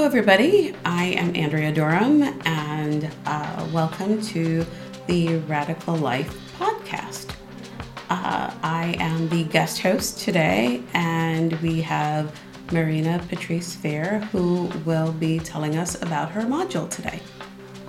Hello, everybody. I am Andrea Durham, and uh, welcome to the Radikal Life podcast. Uh, I am the guest host today, and we have Marina Patrice Vare, who will be telling us about her module today.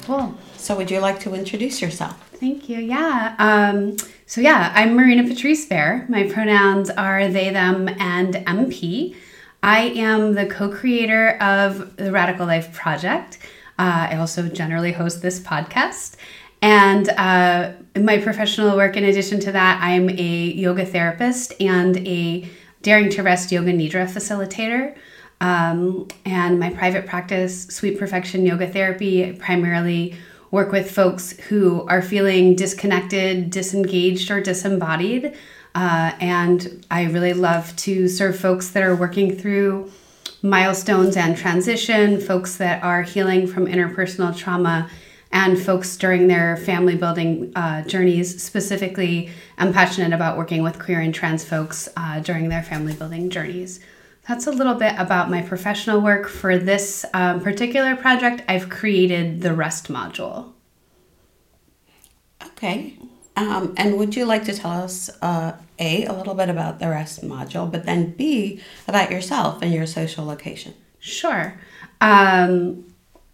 Cool. So, would you like to introduce yourself? Thank you. Yeah. Um, so, yeah, I'm Marina Patrice Vare. My pronouns are they, them, and MP. I am the co creator of the Radikal Life Project. Uh, I also generally host this podcast. And uh, my professional work, in addition to that, I'm a yoga therapist and a Daring to Rest Yoga Nidra facilitator. Um, and my private practice, Sweet Perfection Yoga Therapy, primarily work with folks who are feeling disconnected, disengaged, or disembodied uh, and I really love to serve folks that are working through milestones and transition, folks that are healing from interpersonal trauma, and folks during their family building uh, journeys. Specifically, I'm passionate about working with queer and trans folks uh, during their family building journeys. That's a little bit about my professional work. For this um, particular project, I've created the REST module. Okay. Um, and would you like to tell us, uh, A, a little bit about the REST module, but then B, about yourself and your social location? Sure. Um,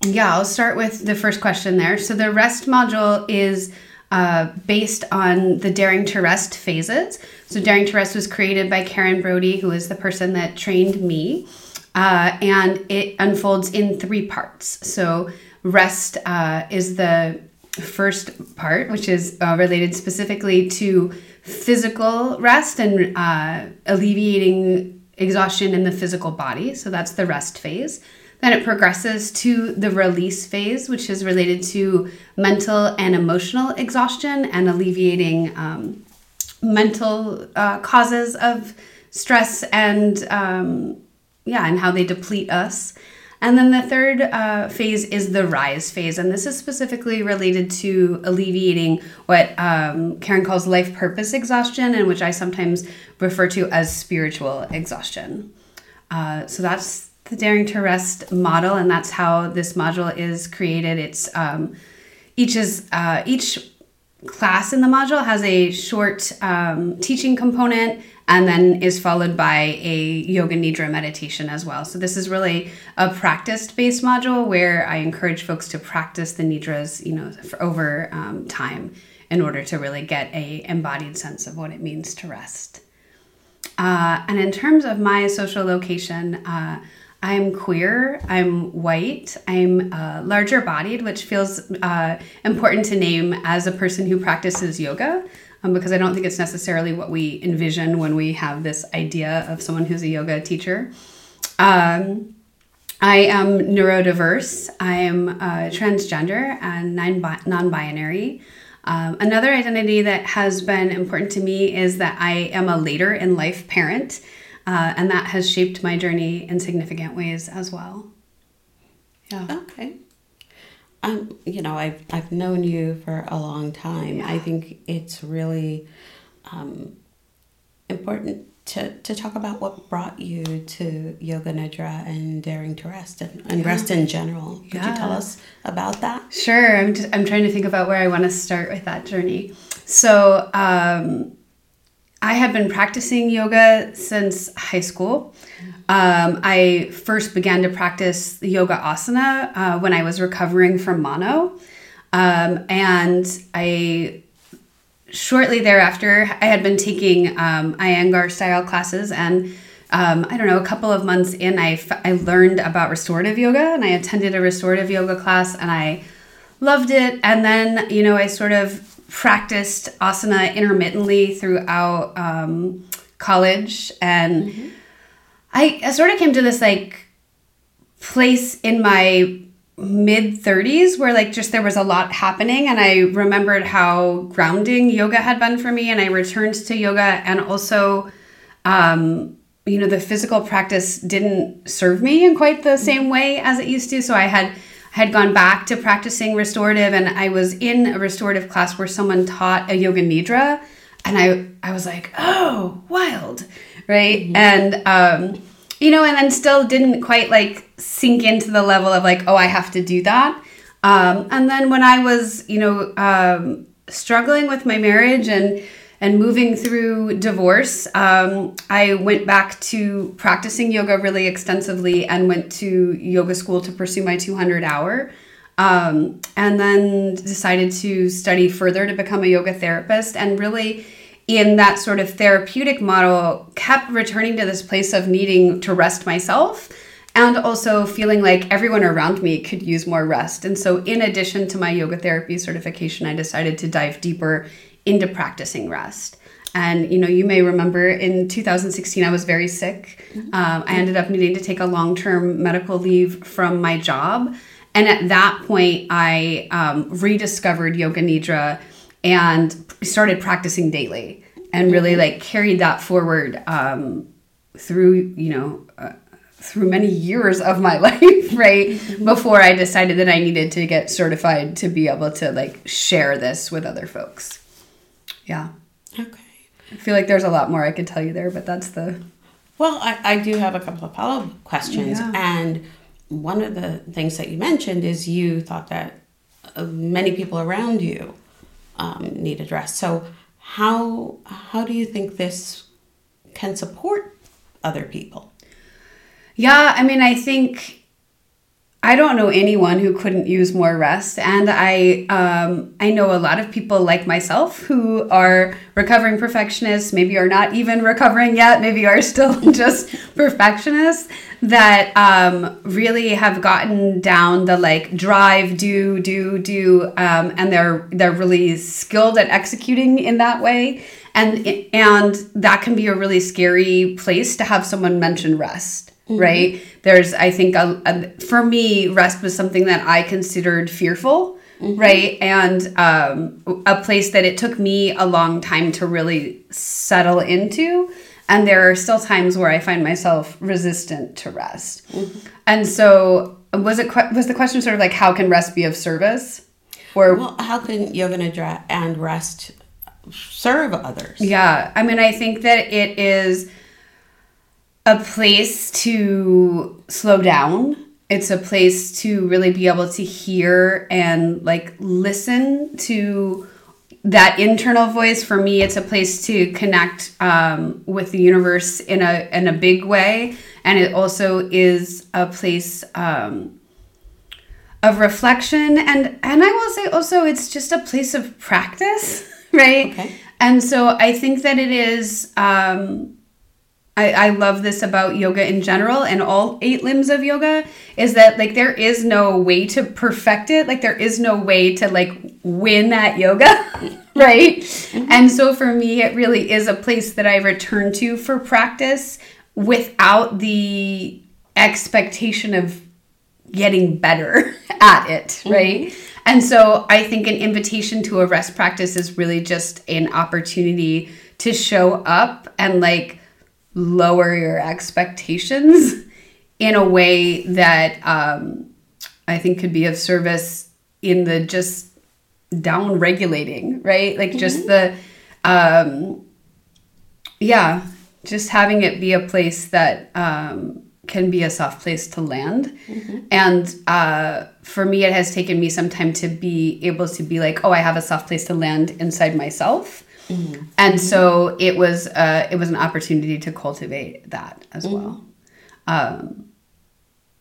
yeah, I'll start with the first question there. So the REST module is uh, based on the Daring to Rest phases. So Daring to Rest was created by Karen Brody, who is the person that trained me. Uh, and it unfolds in three parts. So rest uh, is the first part, which is uh, related specifically to physical rest and uh, alleviating exhaustion in the physical body. So that's the rest phase. Then it progresses to the release phase, which is related to mental and emotional exhaustion and alleviating um, mental uh, causes of stress and um, yeah, and how they deplete us. And then the third uh, phase is the rise phase, and this is specifically related to alleviating what um, Karen calls life purpose exhaustion, and which I sometimes refer to as spiritual exhaustion. Uh, so that's the Daring to Rest model, and that's how this module is created. It's um, each is uh, each class in the module has a short um, teaching component and then is followed by a yoga nidra meditation as well. So this is really a practice-based module where I encourage folks to practice the nidras, you know, over um, time in order to really get a embodied sense of what it means to rest. Uh, and in terms of my social location, uh, I'm queer, I'm white, I'm uh, larger bodied, which feels uh, important to name as a person who practices yoga um, because I don't think it's necessarily what we envision when we have this idea of someone who's a yoga teacher. Um, I am neurodiverse. I am uh, transgender and non binary. Um, another identity that has been important to me is that I am a later in life parent, uh, and that has shaped my journey in significant ways as well. Yeah. Okay um, you know, I've I've known you for a long time. Yeah. I think it's really um, important to, to talk about what brought you to yoga nidra and daring to rest and, and yeah. rest in general. Could yeah. you tell us about that? Sure. I'm just, I'm trying to think about where I want to start with that journey. So um, I have been practicing yoga since high school. Um, I first began to practice yoga asana uh, when I was recovering from mono. Um, and I shortly thereafter, I had been taking um, Iyengar style classes. And um, I don't know, a couple of months in, I, f- I learned about restorative yoga and I attended a restorative yoga class and I loved it. And then, you know, I sort of practiced asana intermittently throughout um, college and. Mm-hmm I, I sort of came to this like place in my mid 30s where like just there was a lot happening and I remembered how grounding yoga had been for me and I returned to yoga and also um you know the physical practice didn't serve me in quite the same way as it used to. So I had had gone back to practicing restorative and I was in a restorative class where someone taught a yoga nidra and I I was like oh wild right? Mm-hmm. And um, you know, and then still didn't quite like sink into the level of like, oh, I have to do that. Um, and then when I was, you know, um, struggling with my marriage and and moving through divorce, um, I went back to practicing yoga really extensively and went to yoga school to pursue my 200 hour. Um, and then decided to study further to become a yoga therapist and really in that sort of therapeutic model kept returning to this place of needing to rest myself and also feeling like everyone around me could use more rest. And so, in addition to my yoga therapy certification, I decided to dive deeper into practicing rest. And you know, you may remember in 2016, I was very sick. Um, I ended up needing to take a long term medical leave from my job. And at that point, I um, rediscovered Yoga Nidra and started practicing daily and really like carried that forward um, through, you know, uh, through many years of my life, right? Mm-hmm. Before I decided that I needed to get certified to be able to like share this with other folks. Yeah. Okay. I feel like there's a lot more I could tell you there, but that's the. Well, I, I do have a couple of follow up questions. Yeah. And one of the things that you mentioned is you thought that uh, many people around you um, needed rest. So, how, how do you think this can support other people? Yeah, I mean, I think I don't know anyone who couldn't use more rest, and I um, I know a lot of people like myself who are recovering perfectionists, maybe are not even recovering yet, maybe are still just perfectionists that um, really have gotten down the like drive, do, do, do, um, and they're they're really skilled at executing in that way, and and that can be a really scary place to have someone mention rest mm-hmm. right? There's, I think, a, a, for me, rest was something that I considered fearful, mm-hmm. right? And um, a place that it took me a long time to really settle into. And there are still times where I find myself resistant to rest. Mm-hmm. And so, was it was the question sort of like how can rest be of service? Or well, how can yoga nidra and rest serve others? Yeah, I mean, I think that it is a place to slow down. It's a place to really be able to hear and like listen to that internal voice. For me, it's a place to connect um, with the universe in a in a big way, and it also is a place um, of reflection. and And I will say also, it's just a place of practice, right? Okay. And so I think that it is. Um, I, I love this about yoga in general and all eight limbs of yoga is that like there is no way to perfect it like there is no way to like win at yoga right mm-hmm. and so for me it really is a place that i return to for practice without the expectation of getting better at it mm-hmm. right mm-hmm. and so i think an invitation to a rest practice is really just an opportunity to show up and like lower your expectations in a way that um, I think could be of service in the just down regulating, right? Like mm-hmm. just the, um, yeah, just having it be a place that um, can be a soft place to land. Mm-hmm. And uh, for me, it has taken me some time to be able to be like, oh, I have a soft place to land inside myself Mm-hmm. And so it was uh, it was an opportunity to cultivate that as mm-hmm. well. Um,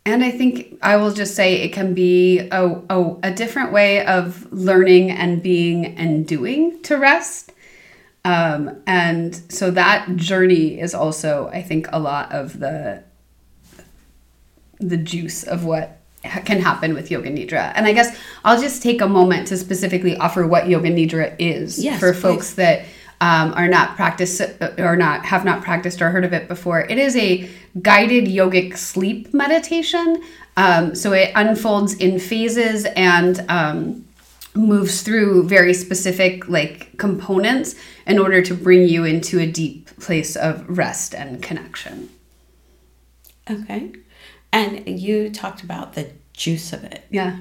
and I think I will just say it can be a, a, a, different way of learning and being and doing to rest. Um, and so that journey is also, I think, a lot of the the juice of what can happen with yoga nidra. And I guess I'll just take a moment to specifically offer what yoga nidra is yes, for folks please. that um, are not practice or not have not practiced or heard of it before. It is a guided yogic sleep meditation. Um, so it unfolds in phases and um, moves through very specific like components in order to bring you into a deep place of rest and connection. Okay. And you talked about the juice of it. Yeah.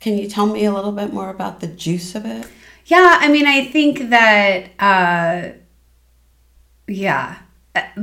Can you tell me a little bit more about the juice of it? Yeah, I mean, I think that, uh, yeah,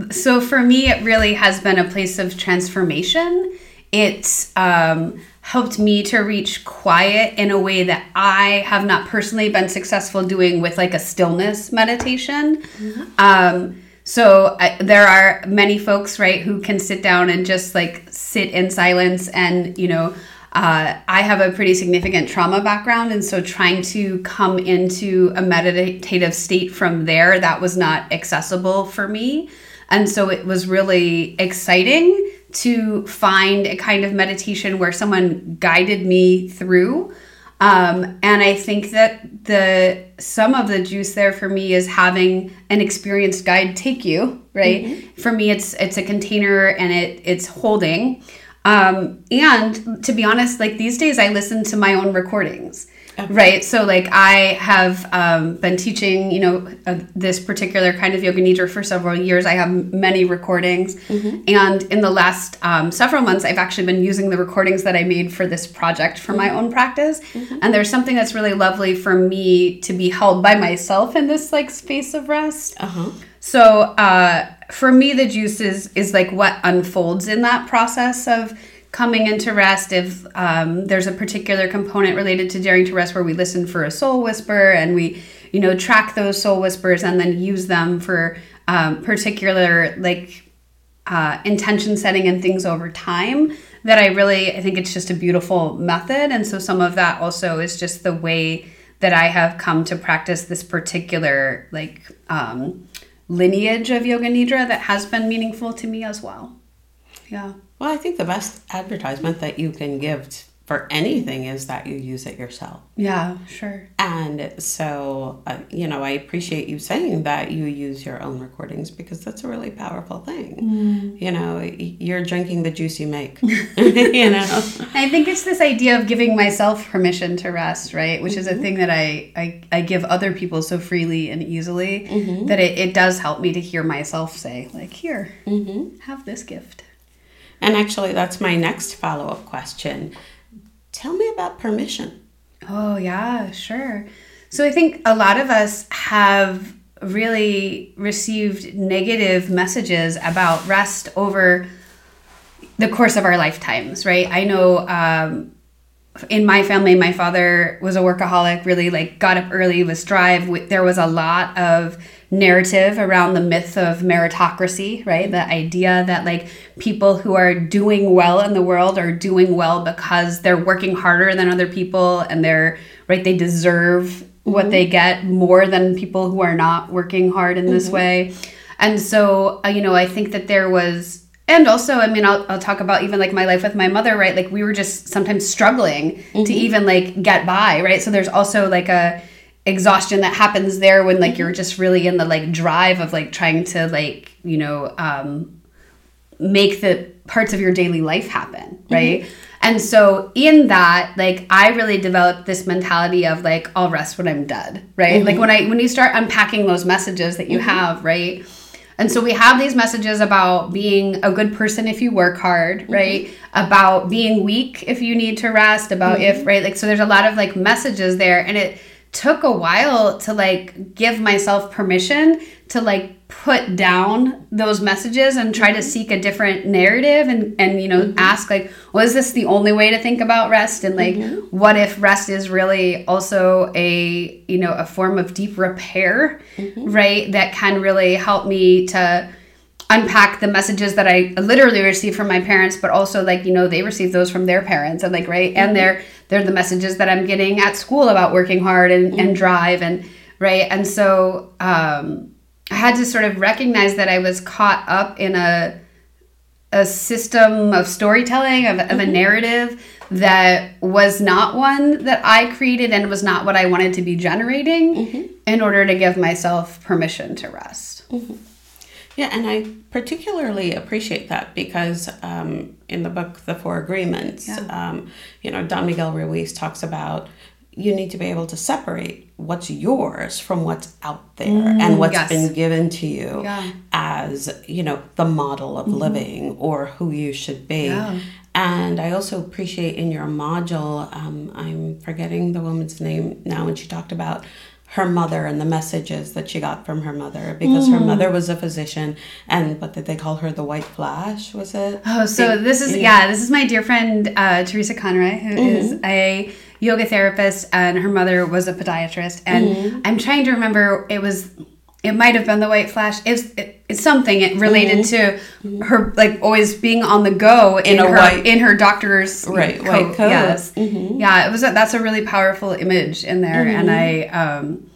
so for me, it really has been a place of transformation. It's um, helped me to reach quiet in a way that I have not personally been successful doing with like a stillness meditation. Mm-hmm. Um, so I, there are many folks, right, who can sit down and just like sit in silence and, you know, uh, I have a pretty significant trauma background, and so trying to come into a meditative state from there, that was not accessible for me. And so it was really exciting to find a kind of meditation where someone guided me through. Um, and I think that the some of the juice there for me is having an experienced guide take you right. Mm-hmm. For me, it's it's a container and it it's holding. Um, and to be honest, like these days, I listen to my own recordings. Okay. Right. So, like, I have um, been teaching, you know, uh, this particular kind of yoga nidra for several years. I have many recordings. Mm-hmm. And in the last um, several months, I've actually been using the recordings that I made for this project for mm-hmm. my own practice. Mm-hmm. And there's something that's really lovely for me to be held by myself in this, like, space of rest. Uh-huh. So, uh, for me, the juice is, is like what unfolds in that process of coming into rest if um, there's a particular component related to daring to rest where we listen for a soul whisper and we you know track those soul whispers and then use them for um, particular like uh, intention setting and things over time that i really i think it's just a beautiful method. And so some of that also is just the way that i have come to practice this particular like um, lineage of yoga nidra that has been meaningful to me as well. Yeah well, I think the best advertisement that you can give for anything is that you use it yourself. Yeah, sure. And so, uh, you know, I appreciate you saying that you use your own recordings because that's a really powerful thing. Mm. You know, you're drinking the juice you make. you know, I think it's this idea of giving myself permission to rest, right? Which mm-hmm. is a mm-hmm. thing that I, I, I give other people so freely and easily mm-hmm. that it, it does help me to hear myself say, like, here, mm-hmm. have this gift. And actually, that's my next follow up question. Tell me about permission. Oh, yeah, sure. So I think a lot of us have really received negative messages about rest over the course of our lifetimes, right? I know um, in my family, my father was a workaholic, really like got up early, was drive. There was a lot of narrative around the myth of meritocracy, right? The idea that like people who are doing well in the world are doing well because they're working harder than other people and they're right they deserve what mm-hmm. they get more than people who are not working hard in this mm-hmm. way. And so, uh, you know, I think that there was and also i mean I'll, I'll talk about even like my life with my mother right like we were just sometimes struggling mm-hmm. to even like get by right so there's also like a exhaustion that happens there when like you're just really in the like drive of like trying to like you know um make the parts of your daily life happen right mm-hmm. and so in that like i really developed this mentality of like i'll rest when i'm dead right mm-hmm. like when i when you start unpacking those messages that you mm-hmm. have right and so we have these messages about being a good person if you work hard, mm-hmm. right? Mm-hmm. About being weak if you need to rest, about mm-hmm. if, right? Like, so there's a lot of like messages there. And it took a while to like give myself permission to like put down those messages and try to mm-hmm. seek a different narrative and and you know mm-hmm. ask like was this the only way to think about rest and like mm-hmm. what if rest is really also a you know a form of deep repair mm-hmm. right that can really help me to unpack the messages that I literally received from my parents, but also like, you know, they received those from their parents and like, right. Mm-hmm. And they're, they're the messages that I'm getting at school about working hard and, mm-hmm. and drive and right. And so, um, I had to sort of recognize that I was caught up in a, a system of storytelling, of, of a mm-hmm. narrative that was not one that I created and was not what I wanted to be generating mm-hmm. in order to give myself permission to rest. Yeah, and I particularly appreciate that because um, in the book, The Four Agreements, yeah. um, you know, Don Miguel Ruiz talks about you need to be able to separate what's yours from what's out there mm, and what's yes. been given to you yeah. as, you know, the model of mm-hmm. living or who you should be. Yeah. And I also appreciate in your module, um, I'm forgetting the woman's name now, when she talked about her mother and the messages that she got from her mother because mm. her mother was a physician and what did they call her the white flash was it oh so this is yeah. yeah. this is my dear friend uh, teresa conroy who mm-hmm. is a yoga therapist and her mother was a podiatrist and mm-hmm. i'm trying to remember it was it might have been the white flash it's it, it's something related mm-hmm. to her like always being on the go in, in her white, in her doctor's right coat. white coat yes mm-hmm. yeah it was a, that's a really powerful image in there and mm-hmm. i um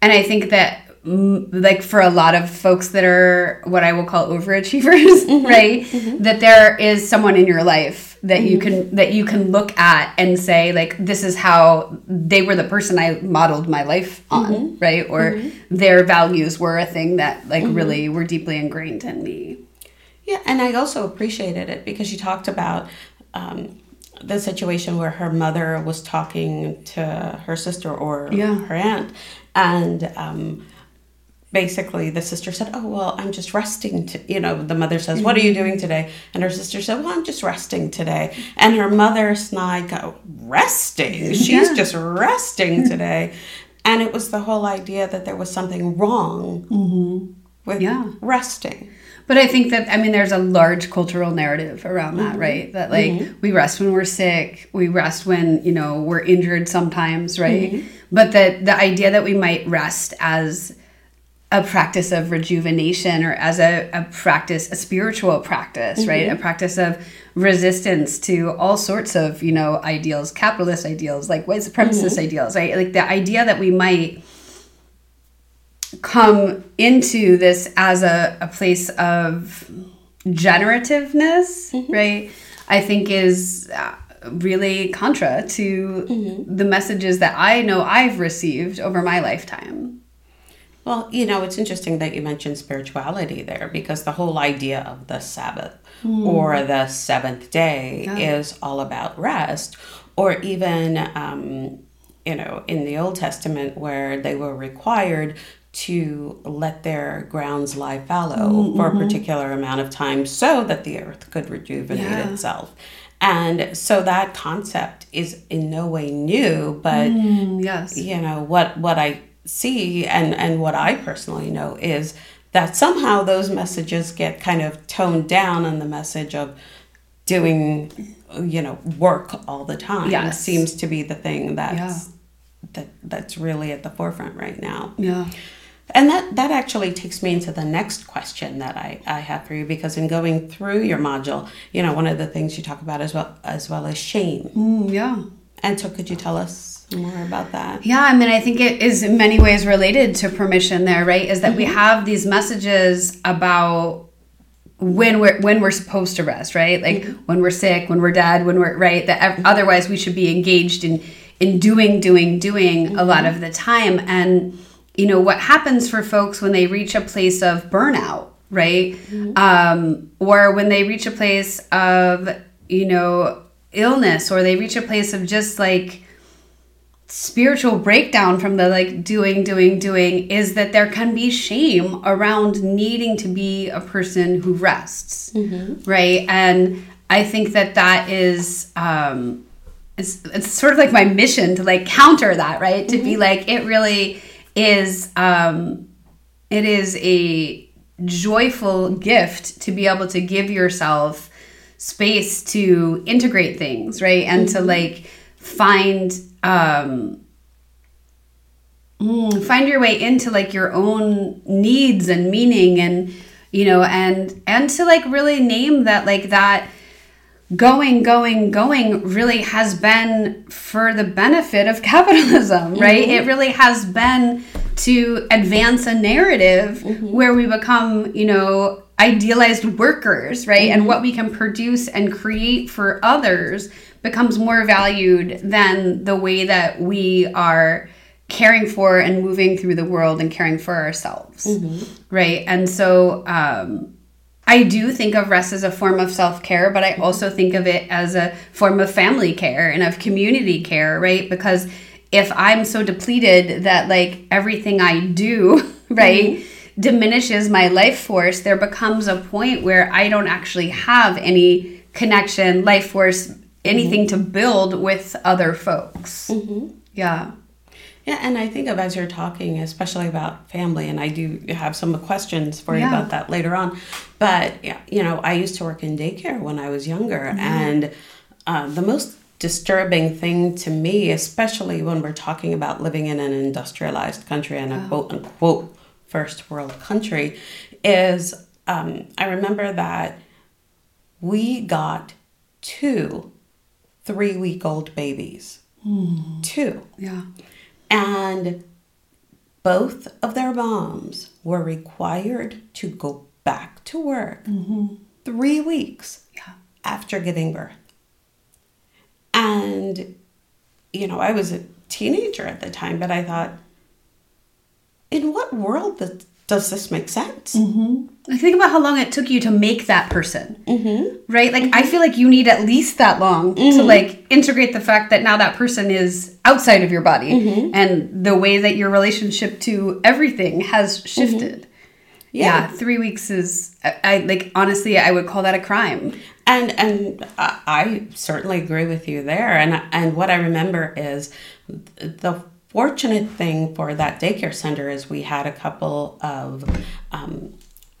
and i think that like for a lot of folks that are what I will call overachievers, mm-hmm. right? Mm-hmm. That there is someone in your life that mm-hmm. you can that you can look at and say like this is how they were the person I modeled my life on, mm-hmm. right? Or mm-hmm. their values were a thing that like mm-hmm. really were deeply ingrained in me. Yeah, and I also appreciated it because she talked about um, the situation where her mother was talking to her sister or yeah. her aunt, and um, basically the sister said oh well i'm just resting to you know the mother says what are you doing today and her sister said well i'm just resting today and her mother snide go resting she's yeah. just resting today and it was the whole idea that there was something wrong mm-hmm. with yeah. resting but I think that I mean there's a large cultural narrative around that, mm-hmm. right? That like mm-hmm. we rest when we're sick, we rest when, you know, we're injured sometimes, right? Mm-hmm. But that the idea that we might rest as a practice of rejuvenation or as a, a practice, a spiritual practice, mm-hmm. right? A practice of resistance to all sorts of, you know, ideals, capitalist ideals, like white supremacist mm-hmm. ideals, right? Like the idea that we might come into this as a, a place of generativeness, mm-hmm. right? I think is uh, really contra to mm-hmm. the messages that I know I've received over my lifetime. Well, you know, it's interesting that you mentioned spirituality there because the whole idea of the Sabbath mm. or the seventh day is all about rest, or even, um, you know, in the Old Testament where they were required to let their grounds lie fallow mm-hmm. for a particular amount of time so that the earth could rejuvenate yeah. itself. And so that concept is in no way new, but mm, yes. you know what what I see and and what I personally know is that somehow those messages get kind of toned down and the message of doing you know work all the time yes. seems to be the thing that's yeah. that that's really at the forefront right now. Yeah. And that, that actually takes me into the next question that I, I have for you because in going through your module, you know, one of the things you talk about as well as well as shame. Mm, yeah. And so could you tell us more about that? Yeah, I mean, I think it is in many ways related to permission there, right? Is that mm-hmm. we have these messages about when we're when we're supposed to rest, right? Like mm-hmm. when we're sick, when we're dead, when we're right. That mm-hmm. otherwise we should be engaged in in doing, doing, doing mm-hmm. a lot of the time. And you know what happens for folks when they reach a place of burnout, right? Mm-hmm. Um, or when they reach a place of you know illness, or they reach a place of just like spiritual breakdown from the like doing doing doing is that there can be shame around needing to be a person who rests mm-hmm. right and i think that that is um it's, it's sort of like my mission to like counter that right to mm-hmm. be like it really is um it is a joyful gift to be able to give yourself space to integrate things right and mm-hmm. to like find um, mm, find your way into like your own needs and meaning and you know and and to like really name that like that going going going really has been for the benefit of capitalism right mm-hmm. it really has been to advance a narrative mm-hmm. where we become you know idealized workers right mm-hmm. and what we can produce and create for others becomes more valued than the way that we are caring for and moving through the world and caring for ourselves mm-hmm. right and so um, i do think of rest as a form of self-care but i also think of it as a form of family care and of community care right because if i'm so depleted that like everything i do right mm-hmm. diminishes my life force there becomes a point where i don't actually have any connection life force anything mm-hmm. to build with other folks. Mm-hmm. Yeah. Yeah, and I think of as you're talking, especially about family, and I do have some questions for you Yeah. about that later on. But yeah, you know, I used to work in daycare when I was younger, Mm-hmm. and uh, the most disturbing thing to me, especially when we're talking about living in an industrialized country and a quote unquote first world country, is um, I remember that we got two three week old babies. Hmm. Two. Yeah. And both of their moms were required to go back to work mm-hmm. three weeks Yeah. after giving birth. And, you know, I was a teenager at the time, but I thought, in what world th- does this make sense? Like think about how long it took you to make that person. Mm-hmm. Right? Like I feel like you need at least that long to like integrate the fact that now that person is outside of your body Mm-hmm. and the way that your relationship to everything has shifted. Yeah. Yeah. 3 weeks is I, I like honestly I would call that a crime. And and I, I certainly agree with you there. And and what I remember is the fortunate thing for that daycare center is we had a couple of um,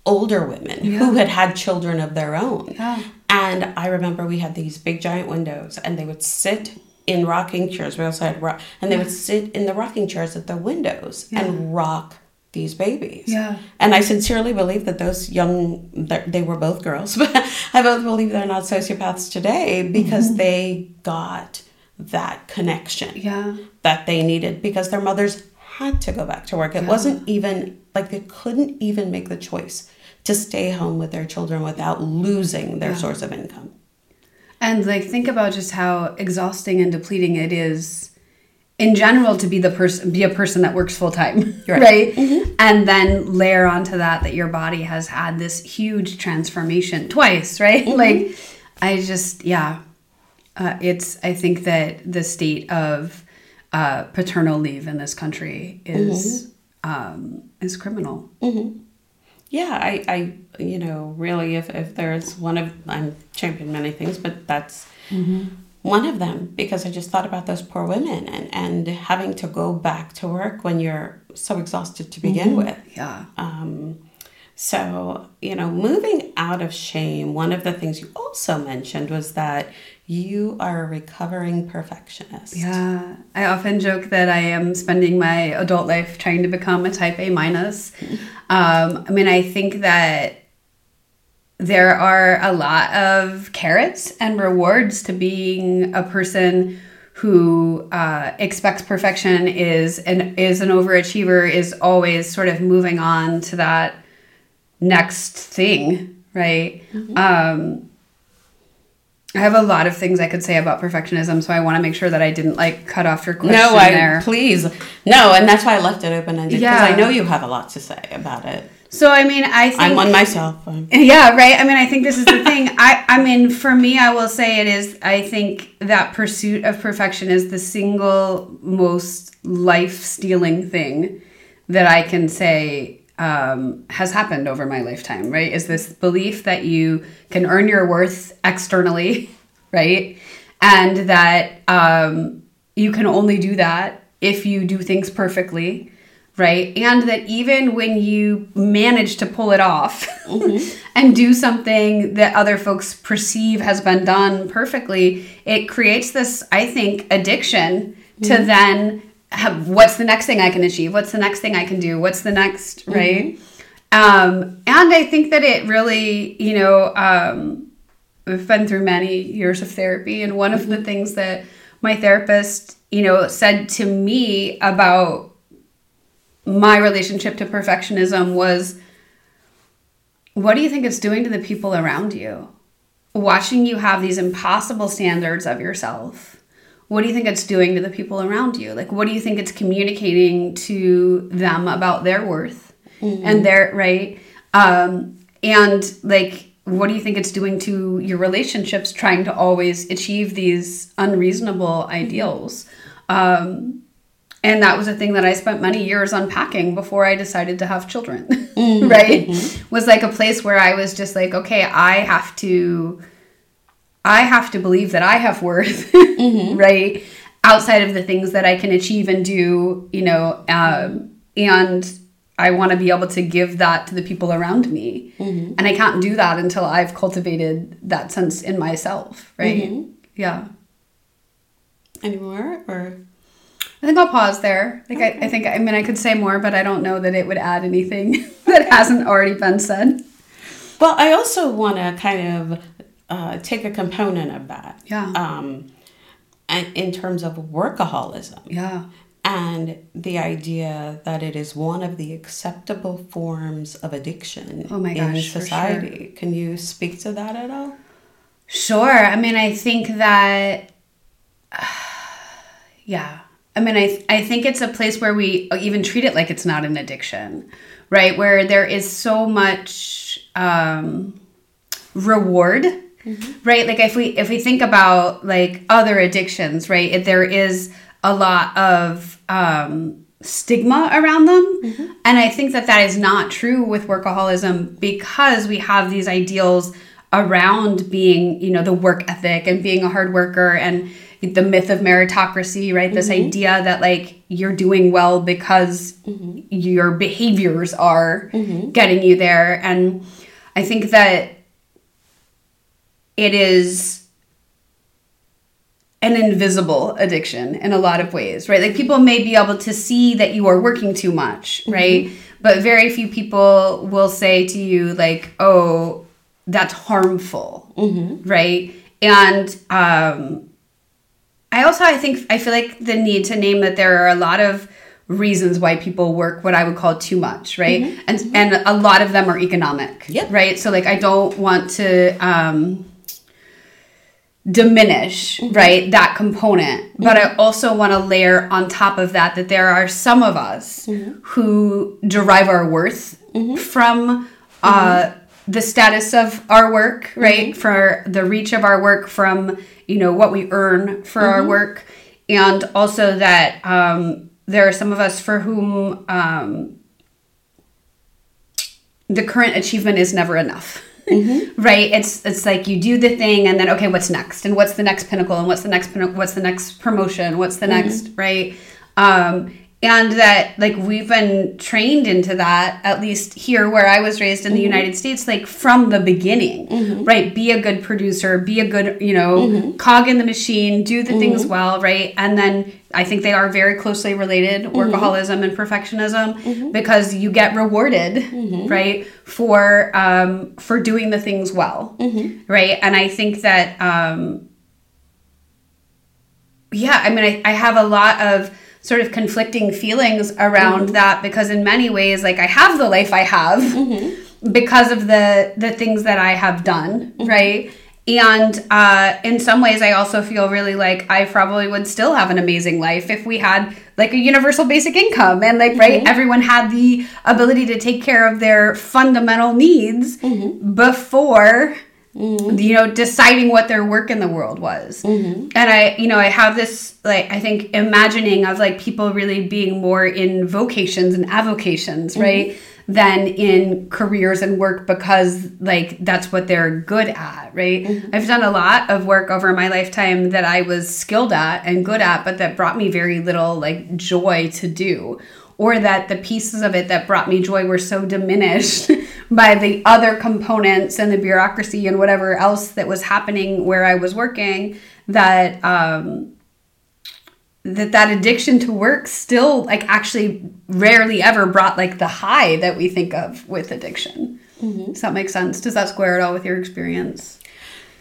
older women who had had children of their own. Yeah. And I remember we had these big giant windows, and they would sit in rocking chairs. We also had rock, and they would sit in the rocking chairs at the windows and rock these babies. Yeah. And I sincerely believe that those young, they were both girls, but I both believe they're not sociopaths today because they got that connection Yeah. That they needed because their mothers had to go back to work. It wasn't even like they couldn't even make the choice to stay home with their children without losing their source of income. And like think about just how exhausting and depleting it is in general to be the person be a person that works full time, Right. right? And then layer onto that that your body has had this huge transformation twice, right? Like I just yeah. Uh, it's I think that the state of uh, paternal leave in this country is um, is criminal. Yeah, I, I, you know, really, if, if there's one of, I'm champion many things, but that's one of them because I just thought about those poor women and, and having to go back to work when you're so exhausted to begin with. Yeah. Um, so, you know, moving out of shame, one of the things you also mentioned was that you are a recovering perfectionist. Yeah, I often joke that I am spending my adult life trying to become a type A minus. Um, I mean, I think that there are a lot of carrots and rewards to being a person who uh, expects perfection, is an is an overachiever, is always sort of moving on to that next thing, right? Um, I have a lot of things I could say about perfectionism, so I want to make sure that I didn't like cut off your question No, I there. please no, and that's why I left it open ended because Yeah. I know you have a lot to say about it. So I mean, I think I'm one myself. Yeah, right. I mean, I think this is the thing. I I mean, for me, I will say it is I think that pursuit of perfection is the single most life-stealing thing that I can say um, has happened over my lifetime, right? Is this belief that you can earn your worth externally, right? And that um, you can only do that if you do things perfectly, right? And that even when you manage to pull it off and do something that other folks perceive has been done perfectly, it creates this, I think, addiction to then have, what's the next thing I can achieve? What's the next thing I can do? What's the next, right? Um, and I think that it really, you know, um, I've been through many years of therapy, and one of the things that my therapist, you know, said to me about my relationship to perfectionism was what do you think it's doing to the people around you? Watching you have these impossible standards of yourself. What do you think it's doing to the people around you? Like, what do you think it's communicating to them about their worth and their, right? Um, and like, what do you think it's doing to your relationships trying to always achieve these unreasonable ideals? Um, and that was a thing that I spent many years unpacking before I decided to have children, right? Was like a place where I was just like, okay, I have to, I have to believe that I have worth, right? outside of the things that I can achieve and do, you know, um, and I want to be able to give that to the people around me. Mm-hmm. And I can't do that until I've cultivated that sense in myself, right? Mm-hmm. Yeah. Any more or I think I'll pause there. Like okay. I, I think I mean I could say more, but I don't know that it would add anything that hasn't already been said. Well, I also want to kind of uh, take a component of that. Yeah. Um, and in terms of workaholism. Yeah. And the idea that it is one of the acceptable forms of addiction oh my gosh, in society. Sure. Can you speak to that at all? Sure. I mean, I think that, uh, yeah. I mean, I, I think it's a place where we even treat it like it's not an addiction, right? Where there is so much um, reward Mm-hmm. right like if we if we think about like other addictions right if there is a lot of um, stigma around them mm-hmm. and i think that that is not true with workaholism because we have these ideals around being you know the work ethic and being a hard worker and the myth of meritocracy right mm-hmm. this idea that like you're doing well because mm-hmm. your behaviors are mm-hmm. getting you there and i think that it is an invisible addiction in a lot of ways, right? Like people may be able to see that you are working too much, mm-hmm. right? Mm-hmm. But very few people will say to you, like, oh, that's harmful, mm-hmm. right? And um, I also, I think, I feel like the need to name that there are a lot of reasons why people work what I would call too much, right? Mm-hmm. And mm-hmm. and a lot of them are economic, yep. right? So like I don't want to um, diminish mm-hmm. right that component mm-hmm. but i also want to layer on top of that that there are some of us mm-hmm. who derive our worth mm-hmm. from uh, mm-hmm. the status of our work right mm-hmm. for the reach of our work from you know what we earn for our work and also that um, there are some of us for whom um, the current achievement is never enough mm-hmm. right? It's it's like you do the thing, and then okay, what's next? And what's the next pinnacle? And what's the next what's the next promotion? What's the mm-hmm. next right? Um, and that like we've been trained into that at least here where i was raised in the mm-hmm. united states like from the beginning mm-hmm. right be a good producer be a good you know mm-hmm. cog in the machine do the things mm-hmm. well right and then i think they are very closely related mm-hmm. workaholism and perfectionism mm-hmm. because you get rewarded right for um for doing the things well right and i think that um yeah i mean I, I have a lot of sort of conflicting feelings around mm-hmm. that because in many ways like I have the life I have mm-hmm. because of the the things that I have done, mm-hmm. right? And uh, in some ways, I also feel really like I probably would still have an amazing life if we had like a universal basic income and like, right, mm-hmm. everyone had the ability to take care of their fundamental needs mm-hmm. before Mm-hmm. you know deciding what their work in the world was mm-hmm. and i you know i have this like i think imagining of like people really being more in vocations and avocations mm-hmm. right than in careers and work because like that's what they're good at right mm-hmm. i've done a lot of work over my lifetime that i was skilled at and good at but that brought me very little like joy to do or that the pieces of it that brought me joy were so diminished by the other components and the bureaucracy and whatever else that was happening where I was working that um, that that addiction to work still like actually rarely ever brought like the high that we think of with addiction. Mm-hmm. Does that make sense? Does that square at all with your experience?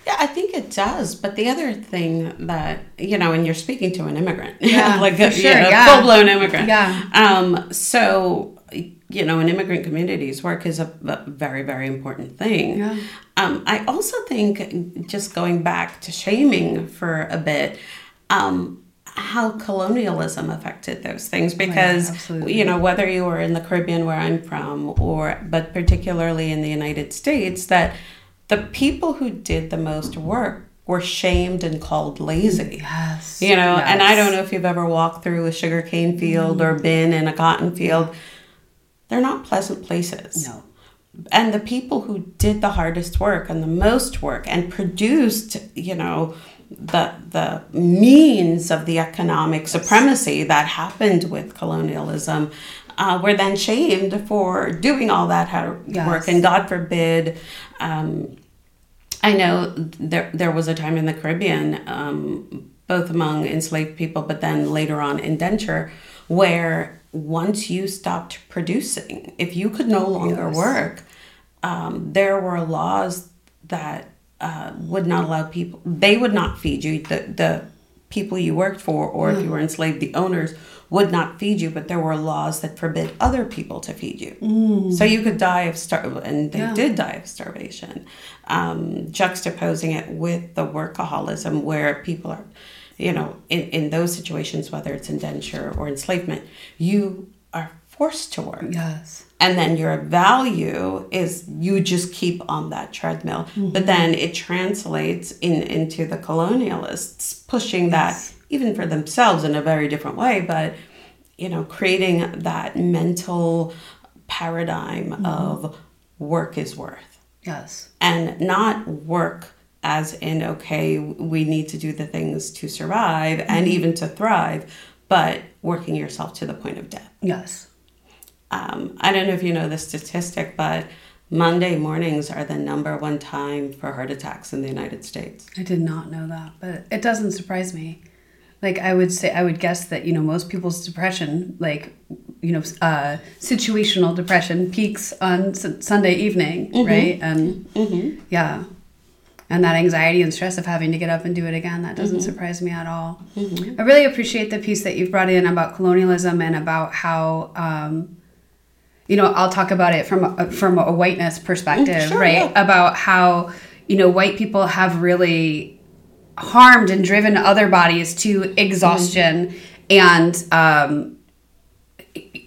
Yeah, I think it does. But the other thing that you know, and you're speaking to an immigrant, yeah, like a, sure, yeah. full blown immigrant, yeah. Um, so you know, in immigrant communities, work is a, a very, very important thing. Yeah. Um, I also think, just going back to shaming for a bit, um, how colonialism affected those things because oh, yeah, you know whether you were in the Caribbean where I'm from or but particularly in the United States that the people who did the most work were shamed and called lazy. Yes. You know, yes. and I don't know if you've ever walked through a sugarcane field or been in a cotton field. They're not pleasant places. No. And the people who did the hardest work and the most work and produced, you know, the the means of the economic supremacy that happened with colonialism uh, were then shamed for doing all that hard Yes. work and god forbid um, i know there, there was a time in the caribbean um, both among enslaved people but then later on indenture where once you stopped producing if you could no longer Yes. work um, there were laws that uh, would not allow people they would not feed you the, the people you worked for or if you were enslaved the owners would not feed you but there were laws that forbid other people to feed you. So you could die of star and they Yeah. did die of starvation. Um, juxtaposing it with the workaholism where people are you know in, in those situations whether it's indenture or enslavement you are forced to work. Yes. and then your value is you just keep on that treadmill. But then it translates in into the colonialists pushing that even for themselves in a very different way but you know creating that mental paradigm of work is worth Yes. and not work as in okay we need to do the things to survive and even to thrive but working yourself to the point of death Yes. um, I don't know if you know the statistic, but Monday mornings are the number one time for heart attacks in the United States. I did not know that, but it doesn't surprise me. Like I would say, I would guess that you know most people's depression, like you know, uh, situational depression, peaks on S- Sunday evening, mm-hmm. right? And yeah, and that anxiety and stress of having to get up and do it again that doesn't mm-hmm. surprise me at all. I really appreciate the piece that you've brought in about colonialism and about how. Um, you know, I'll talk about it from a, from a whiteness perspective, mm, sure, right? yeah. About how you know white people have really harmed and driven other bodies to exhaustion and um,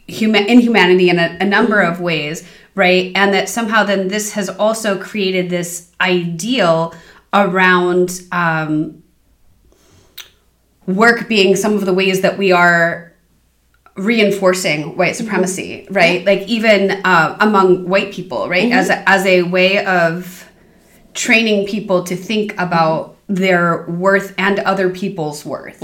human inhumanity in a, a number of ways, right? And that somehow then this has also created this ideal around um, work being some of the ways that we are reinforcing white supremacy, right? Like even uh, among white people, right? As a, as a way of training people to think about their worth and other people's worth,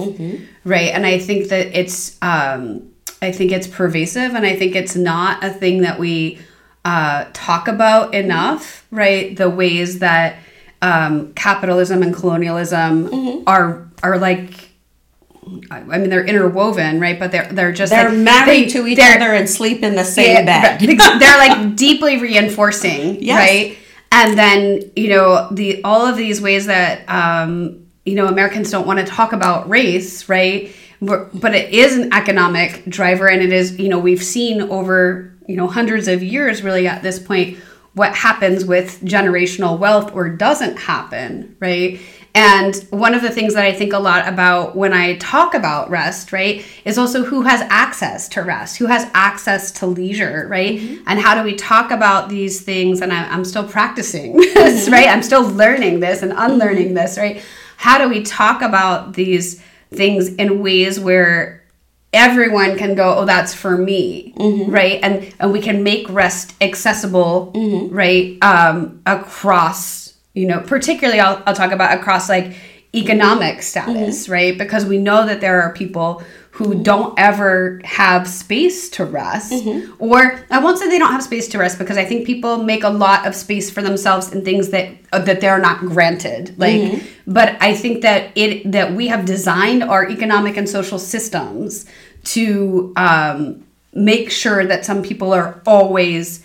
right? And I think that it's um, I think it's pervasive, and I think it's not a thing that we uh, talk about enough, right? The ways that um, capitalism and colonialism are are like. I I mean, they're interwoven, right? But they're they're just They're like, married they- to each other and sleep in the same yeah, bed. they're like deeply reinforcing, Yes. right? And then you know the all of these ways that um, you know Americans don't want to talk about race, right? But it is an economic driver, and it is you know we've seen over you know hundreds of years, really at this point, what happens with generational wealth or doesn't happen, right? And one of the things that I think a lot about when I talk about rest, right, is also who has access to rest, who has access to leisure, right? Mm-hmm. And how do we talk about these things? And I, I'm still practicing this, mm-hmm. right? I'm still learning this and mm-hmm. unlearning this, right? How do we talk about these things in ways where everyone can go oh that's for me right and and we can make rest accessible right um across you know particularly I'll, I'll talk about across like economic status right? Because we know that there are people who don't ever have space to rest. Or i won't say they don't have space to rest because i think people make a lot of space for themselves in things that uh, that they're not granted like but i think that it that we have designed our economic and social systems to um, make sure that some people are always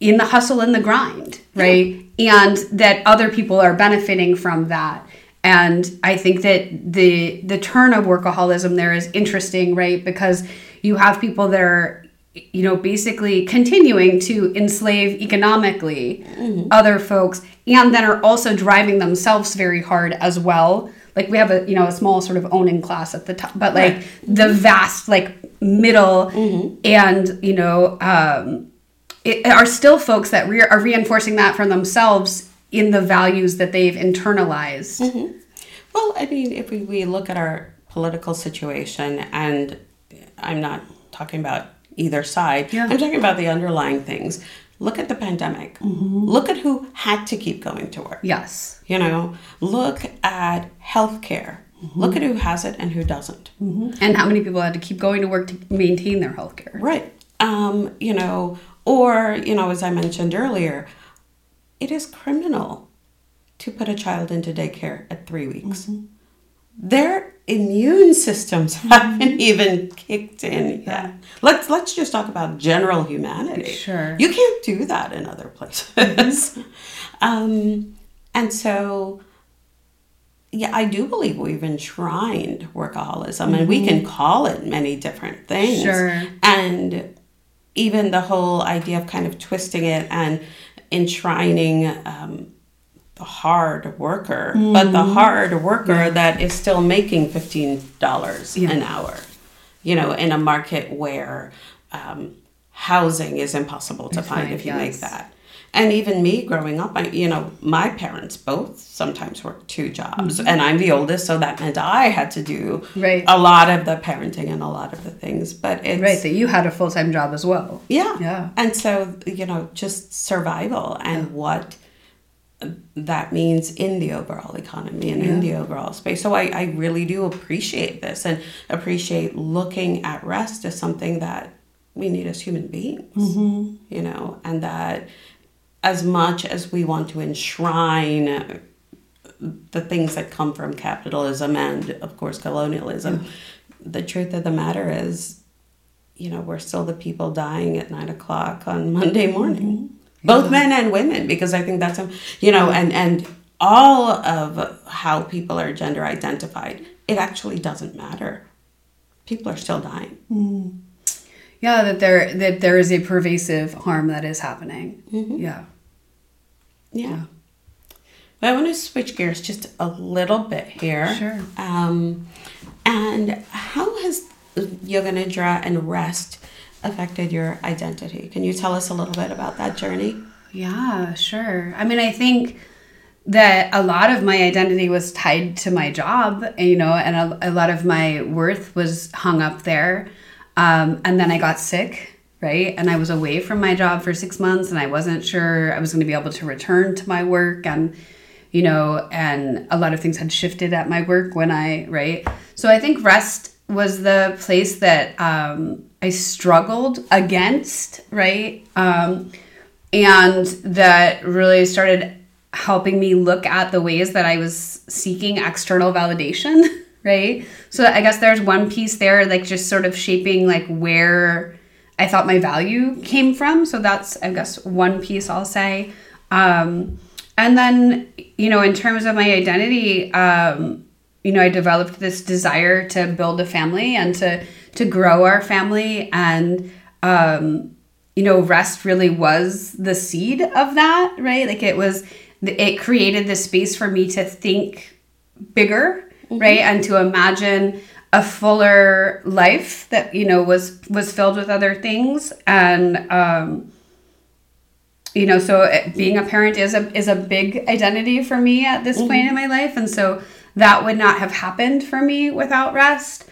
in the hustle and the grind, right? And that other people are benefiting from that. And I think that the the turn of workaholism there is interesting, right? Because you have people that are you know basically continuing to enslave economically other folks and then are also driving themselves very hard as well like we have a you know a small sort of owning class at the top but like Right. the vast like middle and you know um it are still folks that re- are reinforcing that for themselves in the values that they've internalized mm-hmm. Well, I mean, if we, we look at our political situation, and I'm not talking about either side, Yeah. I'm talking about the underlying things. look at the pandemic. Mm-hmm. Look at who had to keep going to work. Yes. You know, look at healthcare. Mm-hmm. Look at who has it and who doesn't. And how many people had to keep going to work to maintain their health care? Right. Um, you know, or, you know, as I mentioned earlier, it is criminal to put a child into daycare at three weeks. Mm-hmm. Their immune systems haven't mm-hmm. even kicked in yet. Let's let's just talk about general humanity. Sure. You can't do that in other places. Mm-hmm. um, and so yeah, I do believe we've enshrined workaholism and we can call it many different things. Sure. And even the whole idea of kind of twisting it and enshrining um, the hard worker, but the hard worker that is still making $15 an hour, you know, in a market where um, housing is impossible to find if you yes. make that. And even me growing up, I, you know, my parents both sometimes worked two jobs, mm-hmm. and I'm the oldest, so that meant I had to do Right. a lot of the parenting and a lot of the things. But it's Right, that you had a full time job as well. yeah. Yeah. And so, you know, just survival and what that means in the overall economy and in the overall space. So I, I really do appreciate this and appreciate looking at rest as something that we need as human beings, mm-hmm. you know, and that as much as we want to enshrine the things that come from capitalism and, of course, colonialism, the truth of the matter is you know, we're still the people dying at nine o'clock on Monday mm-hmm. morning, both men and women, because I think that's, a- you know, and and all of how people are gender identified, it actually doesn't matter. People are still dying. Mm. Yeah, that there that there is a pervasive harm that is happening. Yeah. Yeah. But I want to switch gears just a little bit here. Sure. Um, and how has yoga nidra and rest affected your identity? Can you tell us a little bit about that journey? Yeah, sure. I mean, I think that a lot of my identity was tied to my job, you know, and a, a lot of my worth was hung up there. Um, and then I got sick, right? And I was away from my job for six months and I wasn't sure I was going to be able to return to my work. And, you know, and a lot of things had shifted at my work when I, right? So I think rest was the place that um, I struggled against, right? Um, and that really started helping me look at the ways that I was seeking external validation, right? So I guess there's one piece there, like just sort of shaping like where I thought my value came from. So that's, I guess, one piece I'll say. Um, and then, you know, in terms of my identity, um, you know, I developed this desire to build a family and to to grow our family, and um, you know, rest really was the seed of that, right? Like it was, it created the space for me to think bigger, Mm-hmm. right, and to imagine a fuller life that you know was was filled with other things. And um you know so it- being a parent is a is a big identity for me at this point mm-hmm. in my life. And so that would not have happened for me without rest.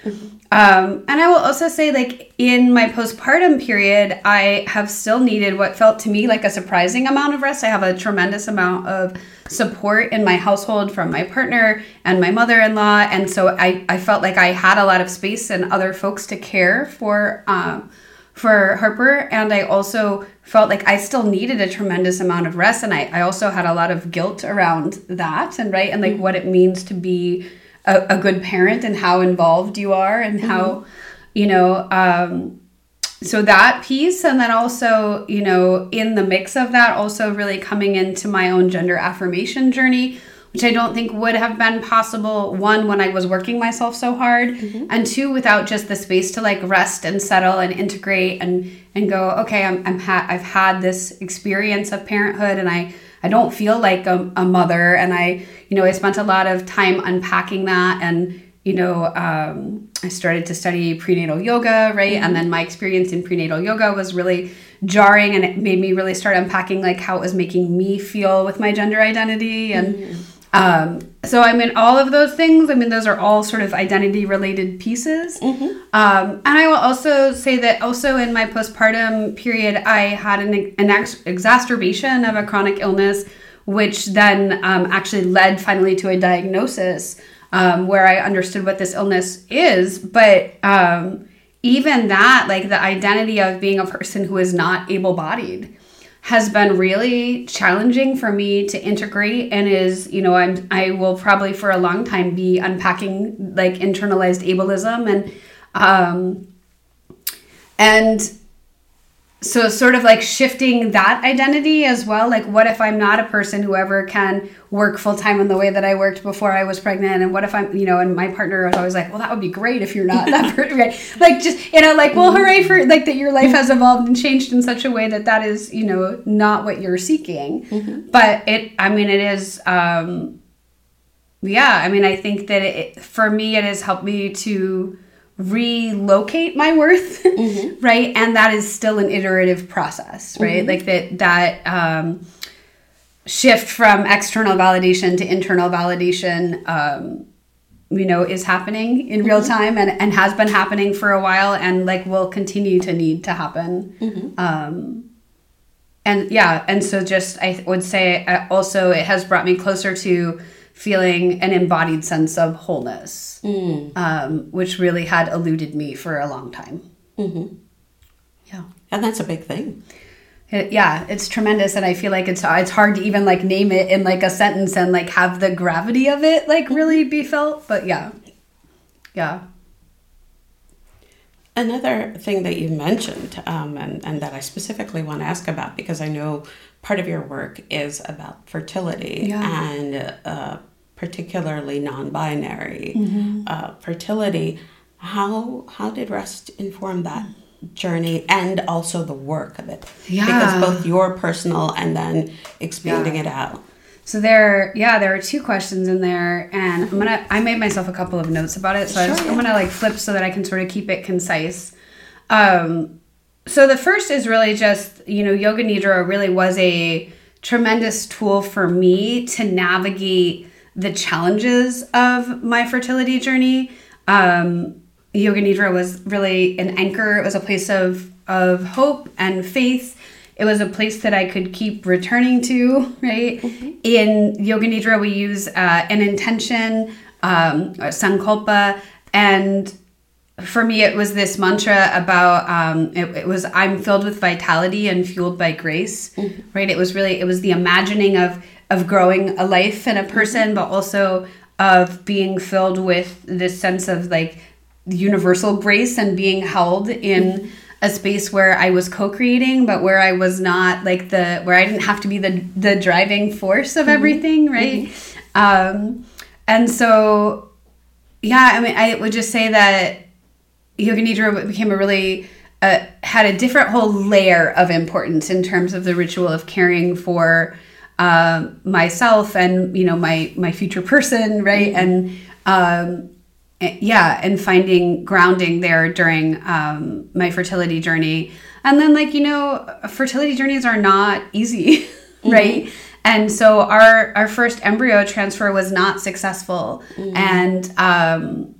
Um, and i will also say like in my postpartum period i have still needed what felt to me like a surprising amount of rest. I have a tremendous amount of support in my household from my partner and my mother-in-law. And so i, I felt like i had a lot of space and other folks to care for um, for Harper. And I also felt like I still needed a tremendous amount of rest. And I, I also had a lot of guilt around that and right and like what it means to be a, a good parent and how involved you are and how, you know, um, so that piece and then also you know in the mix of that also really coming into my own gender affirmation journey which i don't think would have been possible one when i was working myself so hard mm-hmm. and two without just the space to like rest and settle and integrate and and go okay i'm, I'm ha- i've had this experience of parenthood and i i don't feel like a, a mother and i you know i spent a lot of time unpacking that and you know, um, I started to study prenatal yoga, right? And mm-hmm. then my experience in prenatal yoga was really jarring and it made me really start unpacking like how it was making me feel with my gender identity and mm-hmm. Um, so I mean, all of those things. I mean, those are all sort of identity related pieces. Mm-hmm. Um, and I will also say that also in my postpartum period, I had an, an ex- exacerbation of a chronic illness, which then um, actually led finally to a diagnosis um, where I understood what this illness is. But um, even that, like the identity of being a person who is not able bodied has been really challenging for me to integrate and is you know i'm i will probably for a long time be unpacking like internalized ableism and um and so sort of like shifting that identity as well like what if i'm not a person who ever can work full time in the way that i worked before i was pregnant? And what if i'm you know and my partner was always like well that would be great if you're not that person right? Like just you know like well hooray for like that your life has evolved and changed in such a way that that is you know not what you're seeking. Mm-hmm. but it i mean it is um yeah i mean i think that it for me it has helped me to relocate my worth right? And that is still an iterative process right? Like that that um shift from external validation to internal validation um you know is happening in real time and, and has been happening for a while and like will continue to need to happen. Um and yeah and so just i would say uh, also it has brought me closer to feeling an embodied sense of wholeness um, which really had eluded me for a long time. Yeah. And that's a big thing. it, yeah it's tremendous and i feel like it's it's hard to even like name it in like a sentence and like have the gravity of it like really be felt but yeah. Yeah. Another thing that you mentioned, um, and, and that I specifically want to ask about because I know part of your work is about fertility Yeah. and uh, particularly non binary Mm-hmm. uh, fertility. How, how did rest inform that journey and also the work of it? Yeah. Because both your personal and then expanding it out. So there, yeah, there are two questions in there, and I'm gonna. I made myself a couple of notes about it, so I Sure, just, yeah. I'm gonna like flip so that I can sort of keep it concise. Um, so the first is really just you know yoga nidra really was a tremendous tool for me to navigate the challenges of my fertility journey. Um, yoga nidra was really an anchor. It was a place of of hope and faith. It was a place that I could keep returning to, right? In Yoga Nidra, we use uh, an intention, um, sankalpa, and for me, it was this mantra about um, it, it was I'm filled with vitality and fueled by grace, mm-hmm. right? It was really it was the imagining of of growing a life and a mm-hmm. person, but also of being filled with this sense of like universal grace and being held in mm-hmm. a space where I was co-creating, but where I was not like the where I didn't have to be the the driving force of everything, right? Um, and so, yeah, I mean, I would just say that Yoga Nidra became a really uh, had a different whole layer of importance in terms of the ritual of caring for um, myself and you know my my future person, right? And um, eh, yeah, and finding grounding there during um, my fertility journey. And then, like you know, fertility journeys are not easy, right? And so our our first embryo transfer was not successful, and um,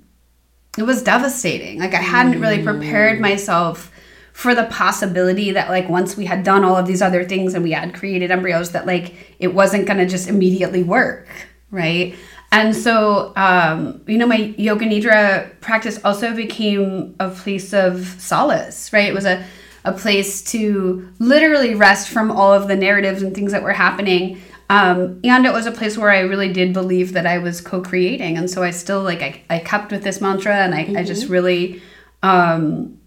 it was devastating. Like I hadn't really prepared myself for the possibility that like once we had done all of these other things and we had created embryos that like it wasn't going to just immediately work, right? And so um you know my yoga nidra practice also became a place of solace, right? It was a a place to literally rest from all of the narratives and things that were happening um, and it was a place where I really did believe that I was co-creating, and so I still like I, I kept with this mantra, and I, I just really um,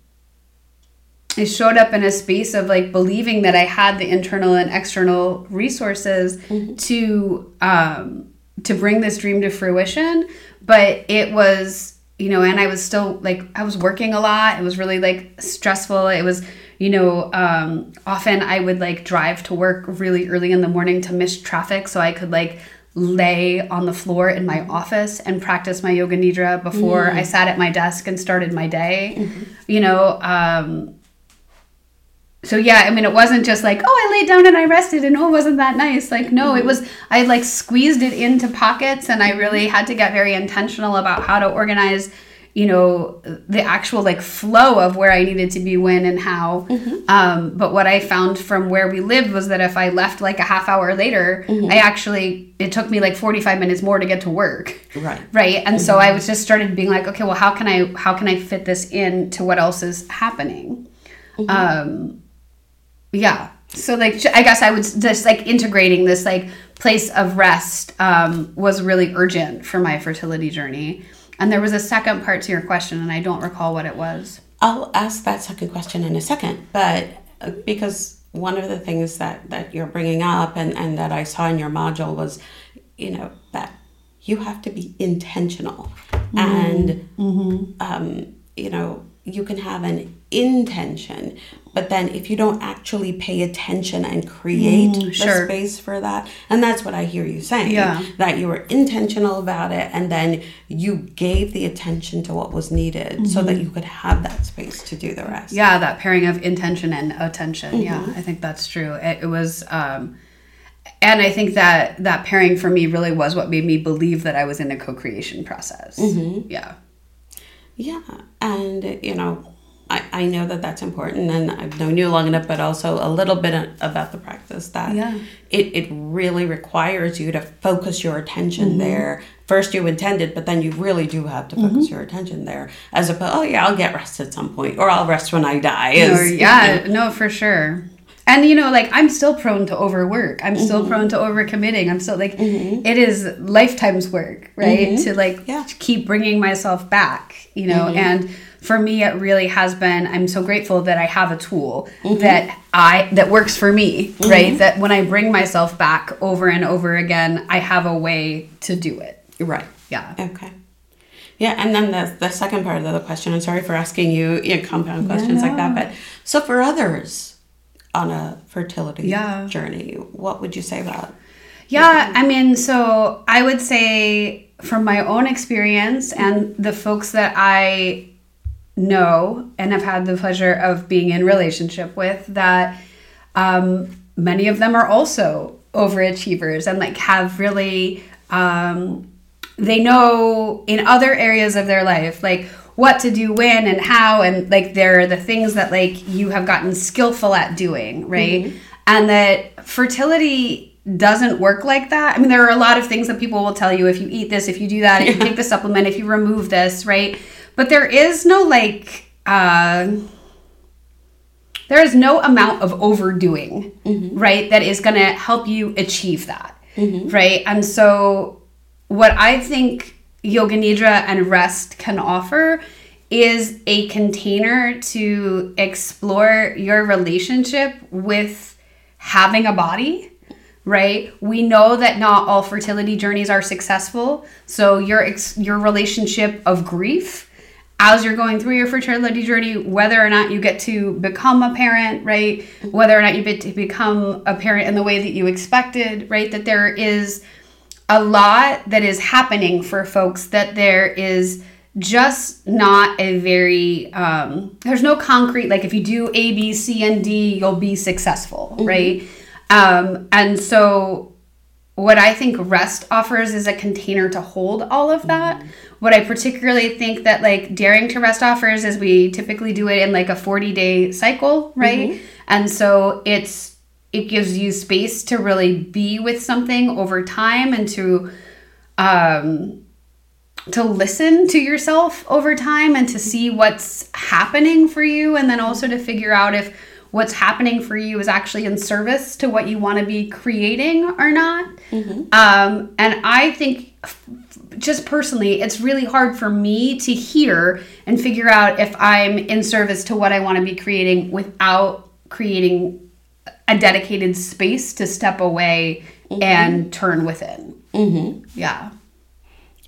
I showed up in a space of like believing that I had the internal and external resources to um, to bring this dream to fruition, but it was you know, and I was still like I was working a lot. It was really like stressful. It was you know, um, often I would like drive to work really early in the morning to miss traffic so I could like lay on the floor in my office and practice my yoga nidra before I sat at my desk and started my day. You know, um, so yeah, I mean, it wasn't just like, oh, I laid down and I rested, and oh, wasn't that nice? Like, no, it was. I like squeezed it into pockets, and I really had to get very intentional about how to organize, you know, the actual like flow of where I needed to be when and how. Mm-hmm. Um, but what I found from where we lived was that if I left like a half hour later, mm-hmm. I actually it took me like forty five minutes more to get to work. Right. Right. And mm-hmm. so I was just started being like, okay, well, how can I how can I fit this in to what else is happening? Mm-hmm. Um, yeah so like i guess i would just like integrating this like place of rest um, was really urgent for my fertility journey and there was a second part to your question and i don't recall what it was i'll ask that second question in a second but uh, because one of the things that that you're bringing up and and that i saw in your module was you know that you have to be intentional mm-hmm. and mm-hmm. Um, you know you can have an intention but then if you don't actually pay attention and create mm, sure. the space for that and that's what i hear you saying yeah. that you were intentional about it and then you gave the attention to what was needed mm-hmm. so that mm-hmm. you could have that space to do the rest yeah that pairing of intention and attention mm-hmm. yeah i think that's true it, it was um and I think that that pairing for me really was what made me believe that I was in a co-creation process. Mm-hmm. Yeah. Yeah, and you know, I, I know that that's important and I've known you long enough, but also a little bit about the practice that yeah. it, it really requires you to focus your attention mm-hmm. there. First you intended, but then you really do have to focus mm-hmm. your attention there as opposed, oh yeah, I'll get rest at some point or I'll rest when I die. Is, or, yeah, you know. no, for sure. And you know, like I'm still prone to overwork. I'm mm-hmm. still prone to overcommitting. I'm still like, mm-hmm. it is lifetime's work, right? Mm-hmm. To like yeah. keep bringing myself back, you know, mm-hmm. and for me it really has been i'm so grateful that i have a tool mm-hmm. that i that works for me mm-hmm. right? That when i bring myself back over and over again i have a way to do it. Right. Yeah. Okay. Yeah and then the, the second part of the question i'm sorry for asking you, you know, compound questions like that but so for others on a fertility yeah. journey what would you say about yeah i mean so i would say from my own experience and the folks that i know and have had the pleasure of being in relationship with that um, many of them are also overachievers and like have really um, they know in other areas of their life like what to do when and how and like they're the things that like you have gotten skillful at doing right mm-hmm. and that fertility doesn't work like that. I mean, there are a lot of things that people will tell you if you eat this, if you do that, if you take the supplement, if you remove this, right? But there is no like uh there is no amount of overdoing, mm-hmm. right? That is going to help you achieve that, mm-hmm. right? And so what I think yoga nidra and rest can offer is a container to explore your relationship with having a body right we know that not all fertility journeys are successful so your ex- your relationship of grief as you're going through your fertility journey, whether or not you get to become a parent, right? Whether or not you get to become a parent in the way that you expected, right? That there is a lot that is happening for folks, that there is just not a very, um, there's no concrete, like if you do A, B, C, and D, you'll be successful, mm-hmm. right? Um, and so what I think rest offers is a container to hold all of that. Mm-hmm what I particularly think that like daring to rest offers is we typically do it in like a 40 day cycle, right? Mm-hmm. And so it's it gives you space to really be with something over time and to um to listen to yourself over time and to see what's happening for you and then also to figure out if what's happening for you is actually in service to what you want to be creating or not. Mm-hmm. Um, and I think just personally, it's really hard for me to hear and figure out if I'm in service to what I want to be creating without creating a dedicated space to step away mm-hmm. and turn within. Mm-hmm. Yeah.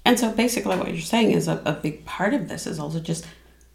And so basically, what you're saying is a, a big part of this is also just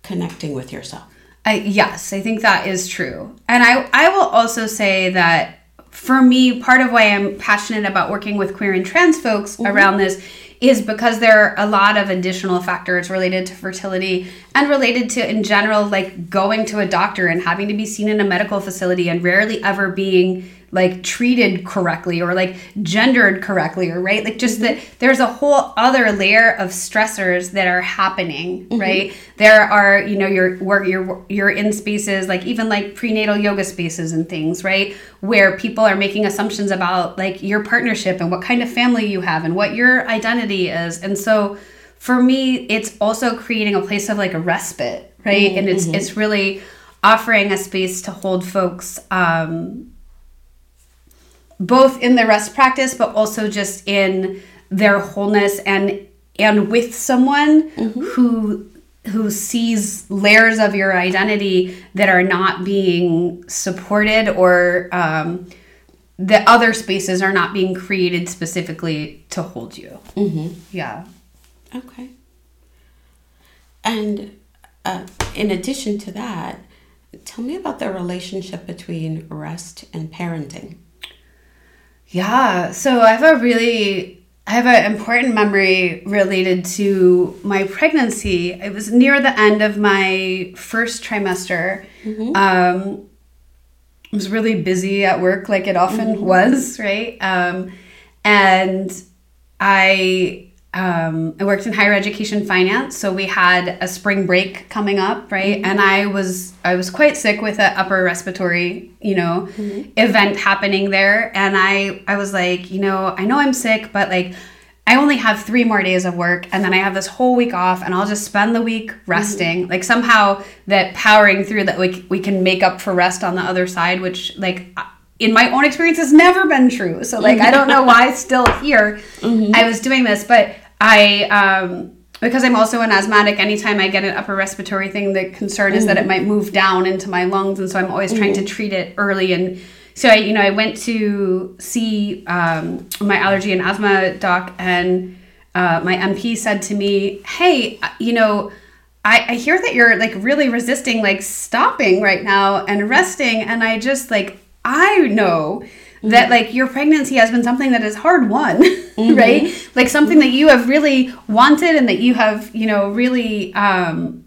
connecting with yourself. I, yes, I think that is true. And I, I will also say that for me, part of why I'm passionate about working with queer and trans folks mm-hmm. around this is because there are a lot of additional factors related to fertility and related to in general like going to a doctor and having to be seen in a medical facility and rarely ever being like treated correctly or like gendered correctly or right like just that there's a whole other layer of stressors that are happening mm-hmm. right there are you know your work you're you're in spaces like even like prenatal yoga spaces and things right where people are making assumptions about like your partnership and what kind of family you have and what your identity is and so for me it's also creating a place of like a respite right mm-hmm. and it's mm-hmm. it's really offering a space to hold folks um both in the rest practice but also just in their wholeness and and with someone mm-hmm. who who sees layers of your identity that are not being supported or um, the other spaces are not being created specifically to hold you. Mm-hmm. Yeah. Okay. And uh, in addition to that, tell me about the relationship between rest and parenting. Yeah. So I have a really I have an important memory related to my pregnancy. It was near the end of my first trimester. Mm-hmm. Um, I was really busy at work, like it often mm-hmm. was, right? Um, and I um, I worked in higher education finance, so we had a spring break coming up, right? Mm-hmm. And I was I was quite sick with an upper respiratory, you know, mm-hmm. event happening there, and I I was like, you know, I know I'm sick, but like. I only have three more days of work and then I have this whole week off and I'll just spend the week resting. Mm-hmm. Like somehow that powering through that we, we can make up for rest on the other side, which like in my own experience has never been true. So like I don't know why it's still here mm-hmm. I was doing this, but I um because I'm also an asthmatic, anytime I get an upper respiratory thing, the concern mm-hmm. is that it mm-hmm. might move down into my lungs, and so I'm always mm-hmm. trying to mm-hmm. treat it early. And so I, you know, I went to see um, my allergy and asthma doc, and uh, my NP said to me, "Hey, you know." I, I hear that you're like really resisting like stopping right now and resting and I just like I know mm-hmm. that like your pregnancy has been something that is hard won, mm-hmm. right? Like something that you have really wanted and that you have, you know, really um,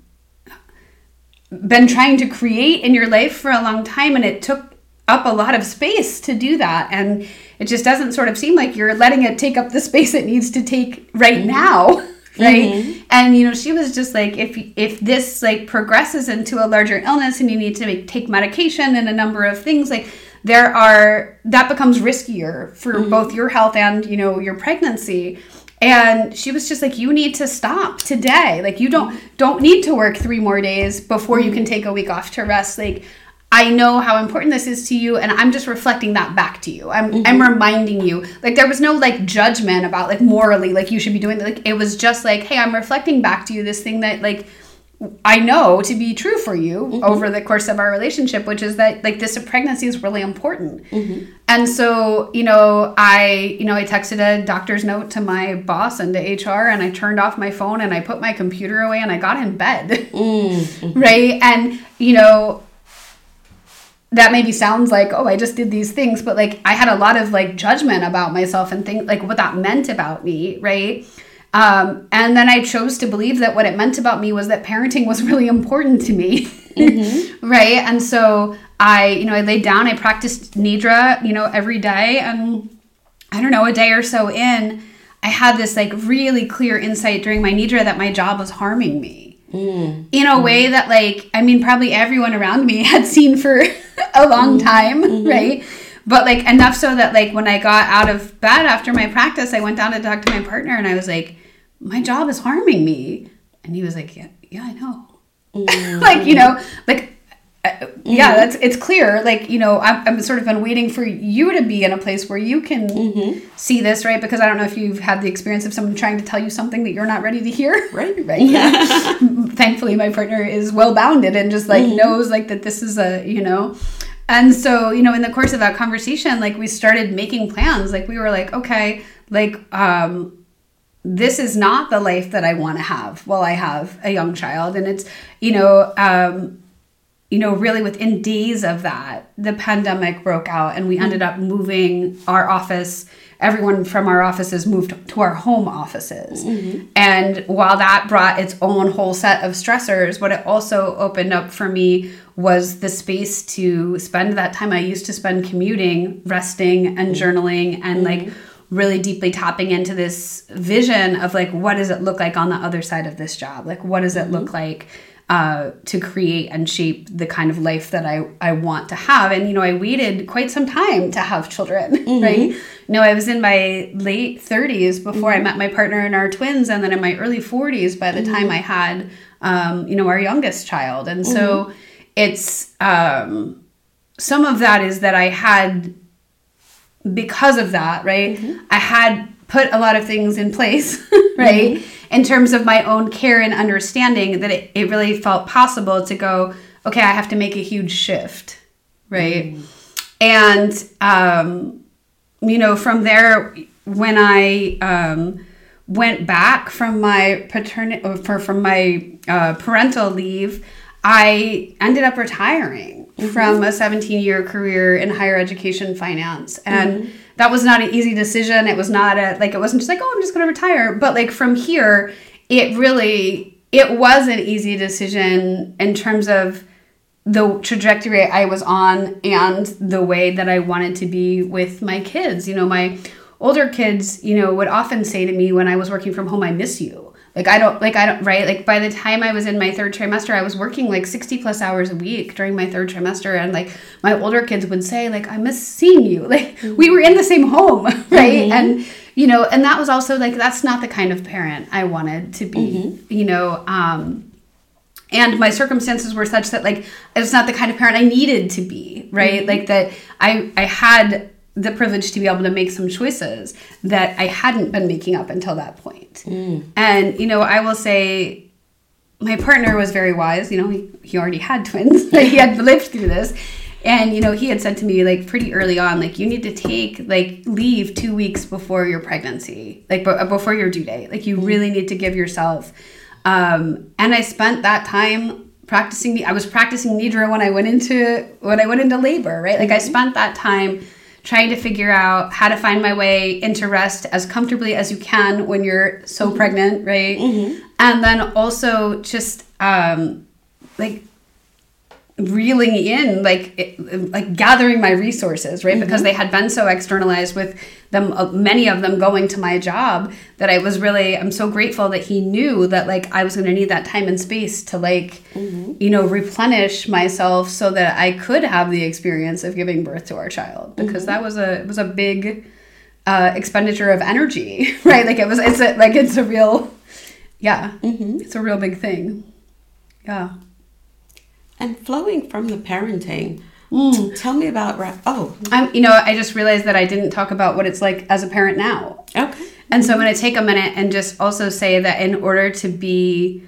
been trying to create in your life for a long time. And it took up a lot of space to do that. And it just doesn't sort of seem like you're letting it take up the space it needs to take right mm-hmm. now right mm-hmm. and you know she was just like if if this like progresses into a larger illness and you need to make, take medication and a number of things like there are that becomes riskier for mm-hmm. both your health and you know your pregnancy and she was just like you need to stop today like you don't don't need to work three more days before mm-hmm. you can take a week off to rest like I know how important this is to you and I'm just reflecting that back to you. I'm mm-hmm. I'm reminding you. Like there was no like judgment about like morally like you should be doing like it was just like hey, I'm reflecting back to you this thing that like I know to be true for you mm-hmm. over the course of our relationship, which is that like this pregnancy is really important. Mm-hmm. And so, you know, I, you know, I texted a doctor's note to my boss and to HR and I turned off my phone and I put my computer away and I got in bed. Mm-hmm. right? And, you know, that maybe sounds like, oh, I just did these things, but like I had a lot of like judgment about myself and think like what that meant about me, right? Um, and then I chose to believe that what it meant about me was that parenting was really important to me. Mm-hmm. right. And so I, you know, I laid down, I practiced Nidra, you know, every day. And I don't know, a day or so in, I had this like really clear insight during my Nidra that my job was harming me. Mm. In a mm. way that, like, I mean, probably everyone around me had seen for a long mm. time, mm-hmm. right? But like enough so that like when I got out of bed after my practice, I went down to talk to my partner and I was like, my job is harming me. And he was like, yeah, yeah, I know. Mm-hmm. like, you know, like, uh, mm-hmm. yeah, that's, it's clear. Like, you know, I'm, I'm sort of been waiting for you to be in a place where you can mm-hmm. see this, right? Because I don't know if you've had the experience of someone trying to tell you something that you're not ready to hear. Right. Right. Yeah. Thankfully, my partner is well bounded and just like mm-hmm. knows like that this is a, you know, and so, you know, in the course of that conversation, like we started making plans. Like we were like, okay, like, um, this is not the life that I want to have while I have a young child. And it's, you know, um, you know, really within days of that, the pandemic broke out and we ended up moving our office. Everyone from our offices moved to our home offices. Mm-hmm. And while that brought its own whole set of stressors, what it also opened up for me was the space to spend that time I used to spend commuting, resting and mm-hmm. journaling and mm-hmm. like really deeply tapping into this vision of like what does it look like on the other side of this job? Like what does it mm-hmm. look like? uh, to create and shape the kind of life that I, I want to have. And, you know, I waited quite some time to have children, mm-hmm. right? You know, I was in my late 30s before mm-hmm. I met my partner and our twins, and then in my early 40s by the mm-hmm. time I had, um, you know, our youngest child. And so mm-hmm. it's um, some of that is that I had, because of that, right? Mm-hmm. I had put a lot of things in place, right? Mm-hmm in terms of my own care and understanding that it, it really felt possible to go okay i have to make a huge shift right mm. and um, you know from there when i um, went back from my paternity or from my uh, parental leave i ended up retiring mm-hmm. from a 17 year career in higher education finance and mm-hmm that was not an easy decision. It was not a like it wasn't just like, oh, I'm just gonna retire. But like from here, it really it was an easy decision in terms of the trajectory I was on and the way that I wanted to be with my kids. You know, my older kids, you know, would often say to me when I was working from home, I miss you like i don't like i don't right like by the time i was in my third trimester i was working like 60 plus hours a week during my third trimester and like my older kids would say like i miss seeing you like mm-hmm. we were in the same home right mm-hmm. and you know and that was also like that's not the kind of parent i wanted to be mm-hmm. you know um and my circumstances were such that like it's not the kind of parent i needed to be right mm-hmm. like that i i had the privilege to be able to make some choices that I hadn't been making up until that point. Mm. And, you know, I will say my partner was very wise. You know, he, he already had twins, he had lived through this. And, you know, he had said to me, like, pretty early on, like, you need to take, like, leave two weeks before your pregnancy, like, b- before your due date. Like, you mm. really need to give yourself. Um, and I spent that time practicing. Me. I was practicing nidra when I went into when I went into labor, right? Like, mm-hmm. I spent that time trying to figure out how to find my way into rest as comfortably as you can when you're so mm-hmm. pregnant, right? Mm-hmm. And then also just um, like reeling in like it, like gathering my resources right mm-hmm. because they had been so externalized with them uh, many of them going to my job that i was really i'm so grateful that he knew that like i was going to need that time and space to like mm-hmm. you know replenish myself so that i could have the experience of giving birth to our child because mm-hmm. that was a it was a big uh, expenditure of energy right like it was it's a, like it's a real yeah mm-hmm. it's a real big thing yeah and flowing from the parenting, mm. tell me about oh, I'm you know I just realized that I didn't talk about what it's like as a parent now. Okay. And so I'm going to take a minute and just also say that in order to be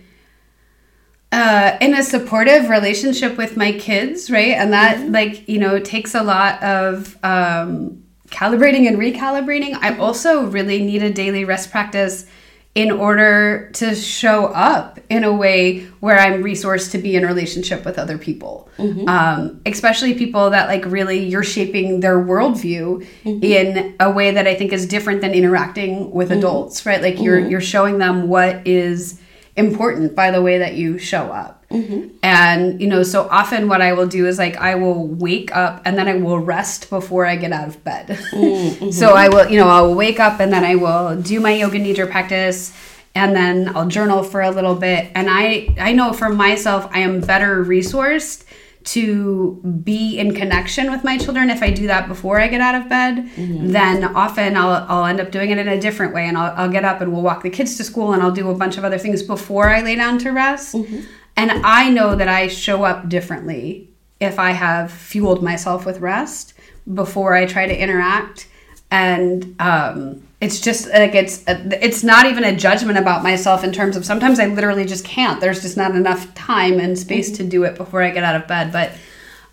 uh, in a supportive relationship with my kids, right? And that, mm-hmm. like, you know, takes a lot of um, calibrating and recalibrating. I also really need a daily rest practice in order to show up in a way where I'm resourced to be in relationship with other people, mm-hmm. um, especially people that like really you're shaping their worldview mm-hmm. in a way that I think is different than interacting with mm-hmm. adults, right? Like you're mm-hmm. you're showing them what is important by the way that you show up. Mm-hmm. And, you know, so often what I will do is like I will wake up and then I will rest before I get out of bed. Mm-hmm. so I will, you know, I'll wake up and then I will do my yoga nidra practice and then I'll journal for a little bit. And I I know for myself I am better resourced to be in connection with my children if I do that before I get out of bed, mm-hmm. then often I'll, I'll end up doing it in a different way and I'll, I'll get up and we'll walk the kids to school and I'll do a bunch of other things before I lay down to rest. Mm-hmm. And I know that I show up differently if I have fueled myself with rest before I try to interact. And um, it's just like it's it's not even a judgment about myself in terms of sometimes I literally just can't. There's just not enough time and space mm-hmm. to do it before I get out of bed. But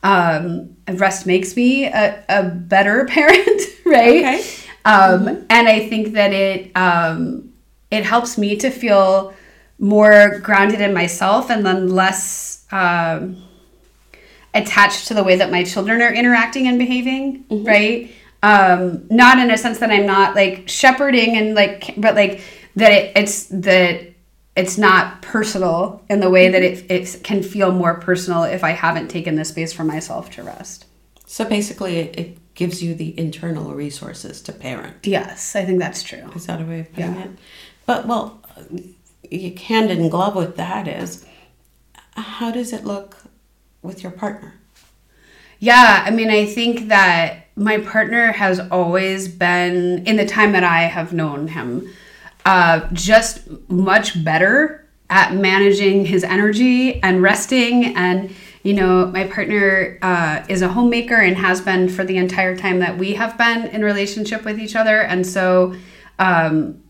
um, rest makes me a, a better parent, right? Okay. Um, mm-hmm. And I think that it um, it helps me to feel more grounded in myself and then less. Um, attached to the way that my children are interacting and behaving, mm-hmm. right? Um, not in a sense that I'm not like shepherding and like, but like that it, it's that it's not personal in the way that it, it can feel more personal if I haven't taken the space for myself to rest. So basically, it, it gives you the internal resources to parent. Yes, I think that's true. Is that a way of putting yeah. it? But well, you hand in glove with that is how does it look with your partner? Yeah, I mean, I think that my partner has always been, in the time that I have known him, uh, just much better at managing his energy and resting. And, you know, my partner uh, is a homemaker and has been for the entire time that we have been in relationship with each other. And so, um,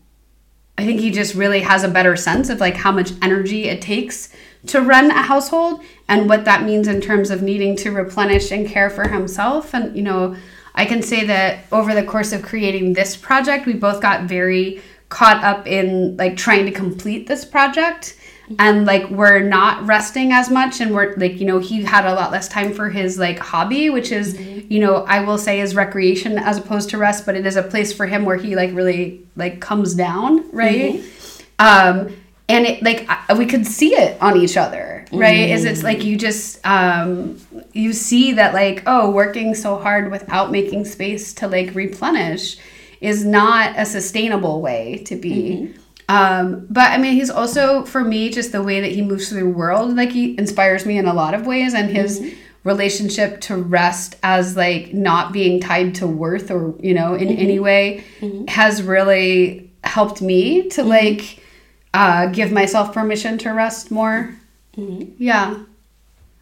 I think he just really has a better sense of like how much energy it takes to run a household and what that means in terms of needing to replenish and care for himself. And, you know, I can say that over the course of creating this project, we both got very caught up in like trying to complete this project and like we're not resting as much and we're like you know he had a lot less time for his like hobby which is mm-hmm. you know i will say is recreation as opposed to rest but it is a place for him where he like really like comes down right mm-hmm. um and it like we could see it on each other right mm-hmm. is it's like you just um you see that like oh working so hard without making space to like replenish is not a sustainable way to be mm-hmm. Um, but I mean, he's also for me just the way that he moves through the world. Like he inspires me in a lot of ways, and his mm-hmm. relationship to rest as like not being tied to worth or you know in mm-hmm. any way mm-hmm. has really helped me to mm-hmm. like uh, give myself permission to rest more. Mm-hmm. Yeah.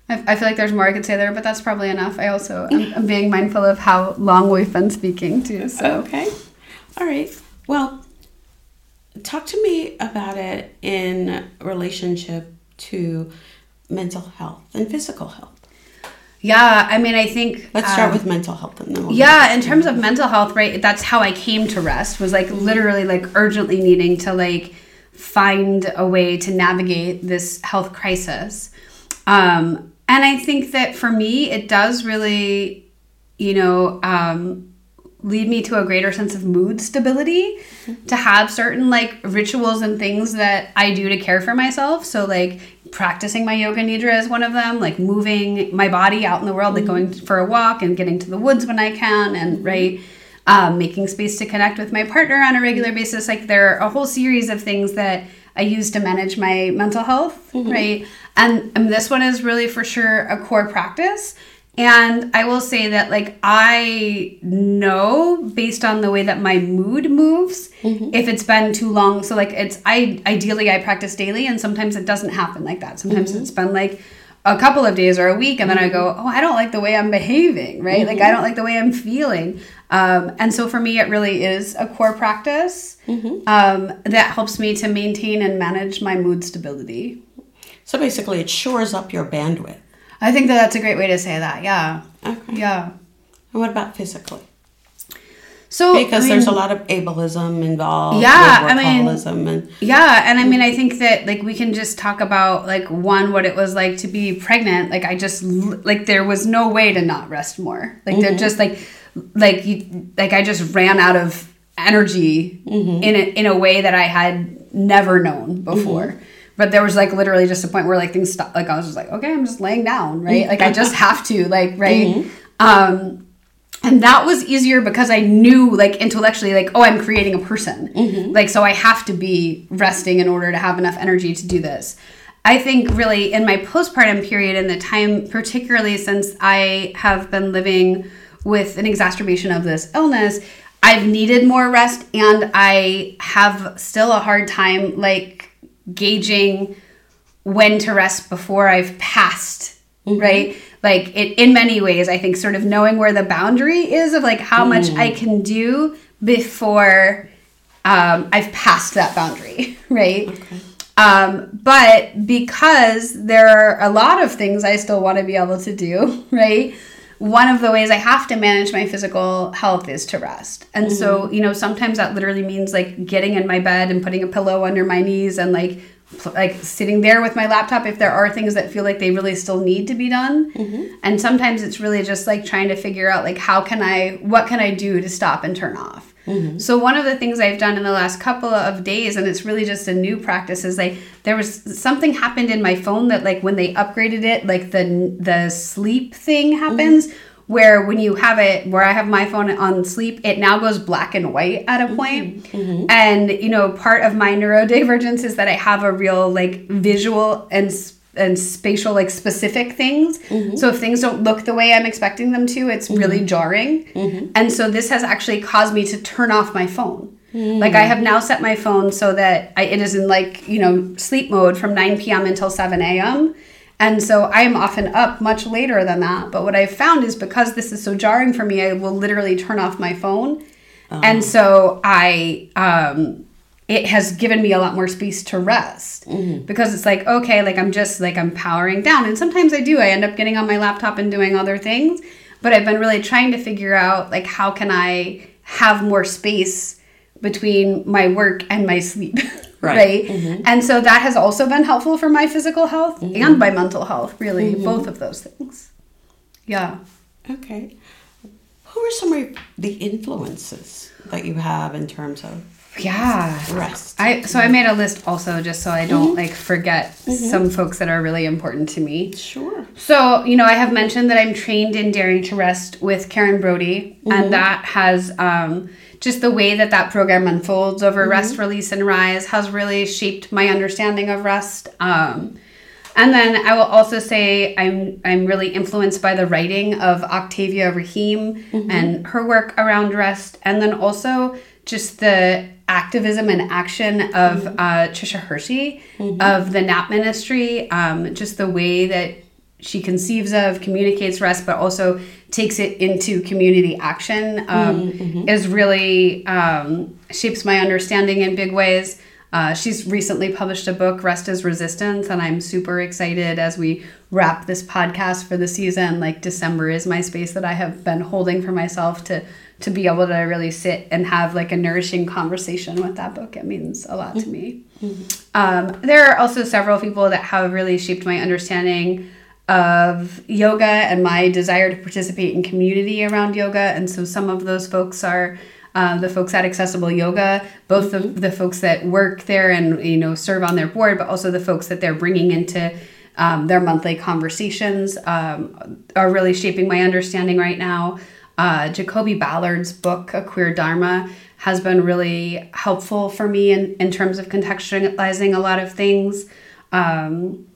I, I feel like there's more I could say there, but that's probably enough. I also am, am being mindful of how long we've been speaking too. So okay, all right. Well, talk to me about it in relationship to mental health and physical health. Yeah, I mean, I think let's start um, with mental health and then we'll yeah, in terms of mental health, right? That's how I came to rest. Was like literally like urgently needing to like find a way to navigate this health crisis. Um, and I think that for me, it does really, you know, um, lead me to a greater sense of mood stability to have certain like rituals and things that I do to care for myself. So like practicing my yoga nidra is one of them, like moving my body out in the world, like going mm-hmm. for a walk and getting to the woods when I can and mm-hmm. right um, making space to connect with my partner on a regular basis. Like there are a whole series of things that I use to manage my mental health, mm-hmm. right? And, and this one is really for sure a core practice. And I will say that, like, I know based on the way that my mood moves mm-hmm. if it's been too long. So, like, it's I ideally I practice daily, and sometimes it doesn't happen like that. Sometimes mm-hmm. it's been like a couple of days or a week, and then I go, mm-hmm. oh, I don't like the way I'm behaving, right? Mm-hmm. Like, I mm-hmm. don't like the way I'm feeling. Um, and so for me, it really is a core practice mm-hmm. um, that helps me to maintain and manage my mood stability. So basically, it shores up your bandwidth. I think that that's a great way to say that. Yeah. Okay. Yeah. And what about physically? So because I mean, there's a lot of ableism involved. Yeah, I mean, and, yeah, and I mean, I think that like we can just talk about like one what it was like to be pregnant. Like I just like there was no way to not rest more. Like mm-hmm. they're just like like you like I just ran out of energy mm-hmm. in a, in a way that I had never known before. Mm-hmm. But there was like literally just a point where like things stopped. Like I was just like, okay, I'm just laying down, right? Like I just have to, like, right? Mm-hmm. Um, and that was easier because I knew like intellectually, like, oh, I'm creating a person. Mm-hmm. Like, so I have to be resting in order to have enough energy to do this. I think really in my postpartum period and the time, particularly since I have been living with an exacerbation of this illness, I've needed more rest and I have still a hard time like gauging when to rest before I've passed, mm-hmm. right? Like it in many ways, I think sort of knowing where the boundary is of like how mm. much I can do before um, I've passed that boundary, right? Okay. Um, but because there are a lot of things I still want to be able to do, right? One of the ways I have to manage my physical health is to rest. And mm-hmm. so, you know, sometimes that literally means like getting in my bed and putting a pillow under my knees and like like sitting there with my laptop if there are things that feel like they really still need to be done mm-hmm. and sometimes it's really just like trying to figure out like how can i what can i do to stop and turn off mm-hmm. so one of the things i've done in the last couple of days and it's really just a new practice is like there was something happened in my phone that like when they upgraded it like the the sleep thing happens mm-hmm where when you have it where i have my phone on sleep it now goes black and white at a mm-hmm. point. Mm-hmm. and you know part of my neurodivergence is that i have a real like visual and and spatial like specific things mm-hmm. so if things don't look the way i'm expecting them to it's mm-hmm. really jarring mm-hmm. and so this has actually caused me to turn off my phone mm. like i have now set my phone so that I, it is in like you know sleep mode from 9 p.m until 7 a.m and so I am often up much later than that. But what I've found is because this is so jarring for me, I will literally turn off my phone. Uh-huh. And so I, um, it has given me a lot more space to rest mm-hmm. because it's like, okay, like I'm just like I'm powering down. And sometimes I do, I end up getting on my laptop and doing other things. But I've been really trying to figure out like how can I have more space between my work and my sleep. right, right? Mm-hmm. and so that has also been helpful for my physical health mm-hmm. and my mental health really mm-hmm. both of those things yeah okay who are some of the influences that you have in terms of yeah rest i so i made a list also just so i don't mm-hmm. like forget mm-hmm. some folks that are really important to me sure so you know i have mentioned that i'm trained in daring to rest with karen brody and mm-hmm. that has um just the way that that program unfolds over mm-hmm. rest, release, and rise has really shaped my understanding of rest. Um, and then I will also say I'm I'm really influenced by the writing of Octavia Raheem mm-hmm. and her work around rest, and then also just the activism and action of mm-hmm. uh, Tricia Hersey mm-hmm. of the Nap Ministry. Um, just the way that she conceives of, communicates rest, but also takes it into community action um, mm-hmm. is really um, shapes my understanding in big ways. Uh, she's recently published a book, Rest is Resistance, and I'm super excited as we wrap this podcast for the season. Like December is my space that I have been holding for myself to to be able to really sit and have like a nourishing conversation with that book. It means a lot to me. Mm-hmm. Um, there are also several people that have really shaped my understanding of yoga and my desire to participate in community around yoga. And so some of those folks are uh, the folks at Accessible Yoga, both the, the folks that work there and you know serve on their board, but also the folks that they're bringing into um, their monthly conversations um, are really shaping my understanding right now. Uh, Jacoby Ballard's book, A Queer Dharma, has been really helpful for me in, in terms of contextualizing a lot of things. Um,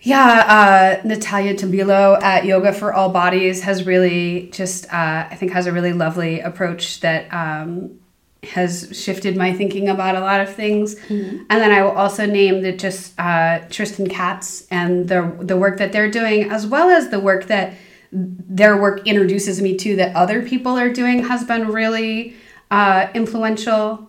yeah, uh, Natalia Tabilo at Yoga for All Bodies has really just, uh, I think, has a really lovely approach that um, has shifted my thinking about a lot of things. Mm-hmm. And then I will also name that just uh, Tristan Katz and the the work that they're doing, as well as the work that their work introduces me to that other people are doing, has been really uh, influential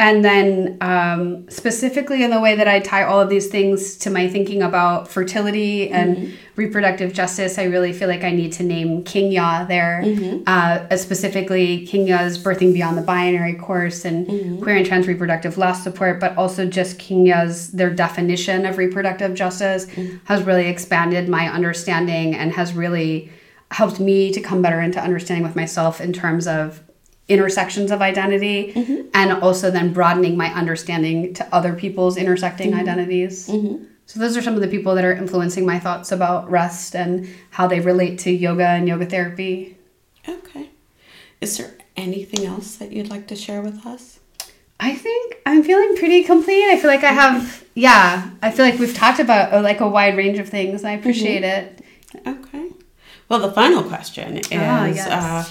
and then um, specifically in the way that i tie all of these things to my thinking about fertility and mm-hmm. reproductive justice i really feel like i need to name king yaa there mm-hmm. uh, specifically king yaa's birthing beyond the binary course and mm-hmm. queer and trans reproductive loss support but also just king yaa's their definition of reproductive justice mm-hmm. has really expanded my understanding and has really helped me to come better into understanding with myself in terms of intersections of identity mm-hmm. and also then broadening my understanding to other people's intersecting mm-hmm. identities. Mm-hmm. So those are some of the people that are influencing my thoughts about rest and how they relate to yoga and yoga therapy. Okay. Is there anything else that you'd like to share with us? I think I'm feeling pretty complete. I feel like I have, yeah, I feel like we've talked about uh, like a wide range of things. I appreciate mm-hmm. it. Okay. Well, the final question is ah, yes. uh,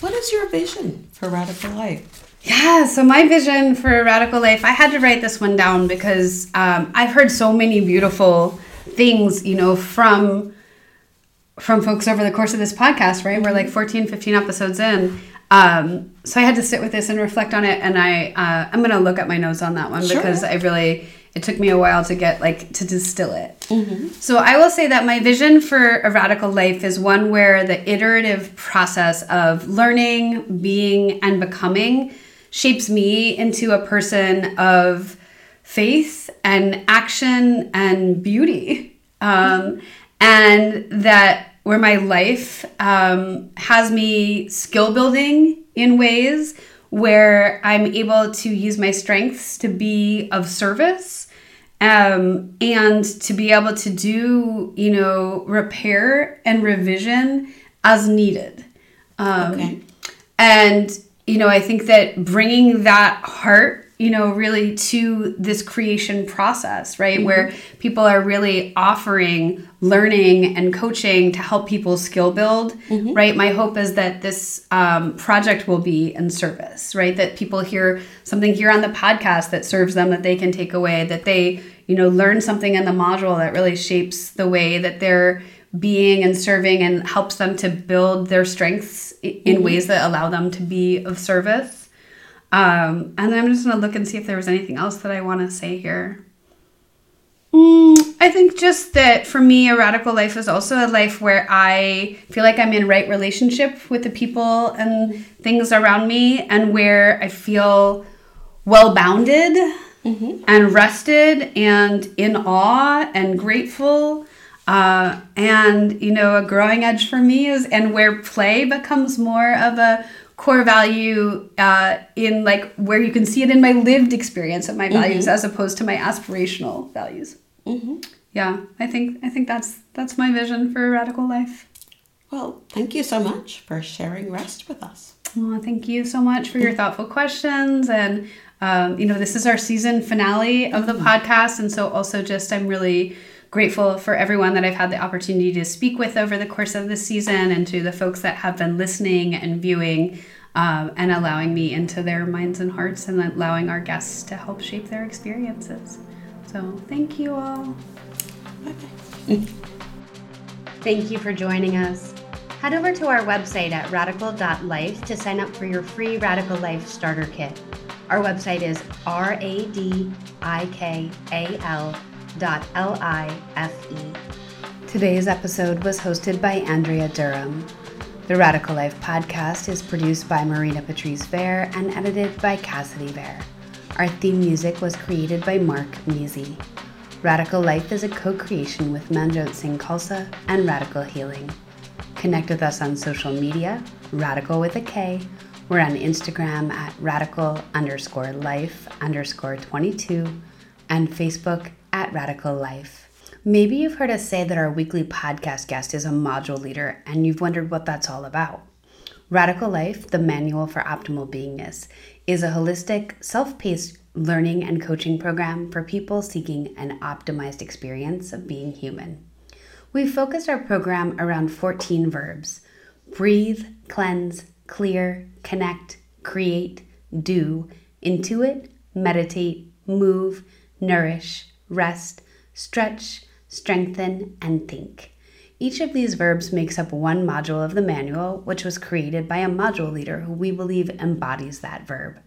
what is your vision for Radikal Life? Yeah, so my vision for Radikal Life, I had to write this one down because um, I've heard so many beautiful things, you know, from from folks over the course of this podcast, right? We're like 14, 15 episodes in. Um, so I had to sit with this and reflect on it, and I uh, I'm gonna look at my notes on that one sure. because I really it took me a while to get like to distill it. Mm-hmm. So I will say that my vision for a radical life is one where the iterative process of learning, being, and becoming shapes me into a person of faith and action and beauty. Um, and that where my life um, has me skill building in ways where I'm able to use my strengths to be of service um, and to be able to do, you know, repair and revision as needed. Um, okay. And, you know, I think that bringing that heart you know, really to this creation process, right? Mm-hmm. Where people are really offering learning and coaching to help people skill build, mm-hmm. right? My hope is that this um, project will be in service, right? That people hear something here on the podcast that serves them that they can take away, that they, you know, learn something in the module that really shapes the way that they're being and serving and helps them to build their strengths in mm-hmm. ways that allow them to be of service um, and then I'm just gonna look and see if there was anything else that I want to say here. Mm, I think just that for me, a radical life is also a life where I feel like I'm in right relationship with the people and things around me, and where I feel well bounded mm-hmm. and rested and in awe and grateful. Uh, and you know, a growing edge for me is, and where play becomes more of a core value uh, in like where you can see it in my lived experience of my values mm-hmm. as opposed to my aspirational values. Mm-hmm. Yeah, I think I think that's that's my vision for a radical life. Well, thank you so much for sharing rest with us. Well, thank you so much for your thoughtful questions and. Um, you know, this is our season finale of the mm-hmm. podcast. And so, also, just I'm really grateful for everyone that I've had the opportunity to speak with over the course of this season and to the folks that have been listening and viewing um, and allowing me into their minds and hearts and allowing our guests to help shape their experiences. So, thank you all. Okay. thank you for joining us. Head over to our website at radikal.life to sign up for your free Radikal Life Starter Kit. Our website is R A D I K A L L-I-F-E. Today's episode was hosted by Andrea Durham. The Radikal Life podcast is produced by Marina Patrice Vare and edited by Cassidy Vare. Our theme music was created by Mark MeeZy. Radikal Life is a co-creation with Manjot Singh Khalsa and Radical Healing. Connect with us on social media, Radical with a K. We're on Instagram at radical underscore life underscore 22 and Facebook at Radikal Life. Maybe you've heard us say that our weekly podcast guest is a module leader and you've wondered what that's all about. Radikal Life, the Manual for Optimal Beingness, is a holistic, self paced learning and coaching program for people seeking an optimized experience of being human. We've focused our program around 14 verbs breathe, cleanse, clear, connect, create, do, intuit, meditate, move, nourish, rest, stretch, strengthen, and think. Each of these verbs makes up one module of the manual, which was created by a module leader who we believe embodies that verb.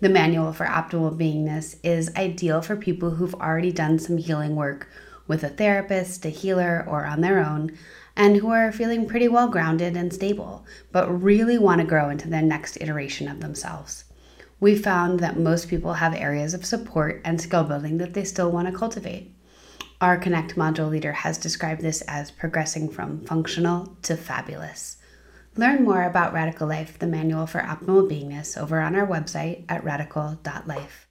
The Manual for Optimal Beingness is ideal for people who've already done some healing work with a therapist, a healer, or on their own, and who are feeling pretty well grounded and stable, but really want to grow into their next iteration of themselves we found that most people have areas of support and skill building that they still want to cultivate. Our Connect module leader has described this as progressing from functional to fabulous. Learn more about Radikal Life, the manual for optimal beingness, over on our website at radikal.life.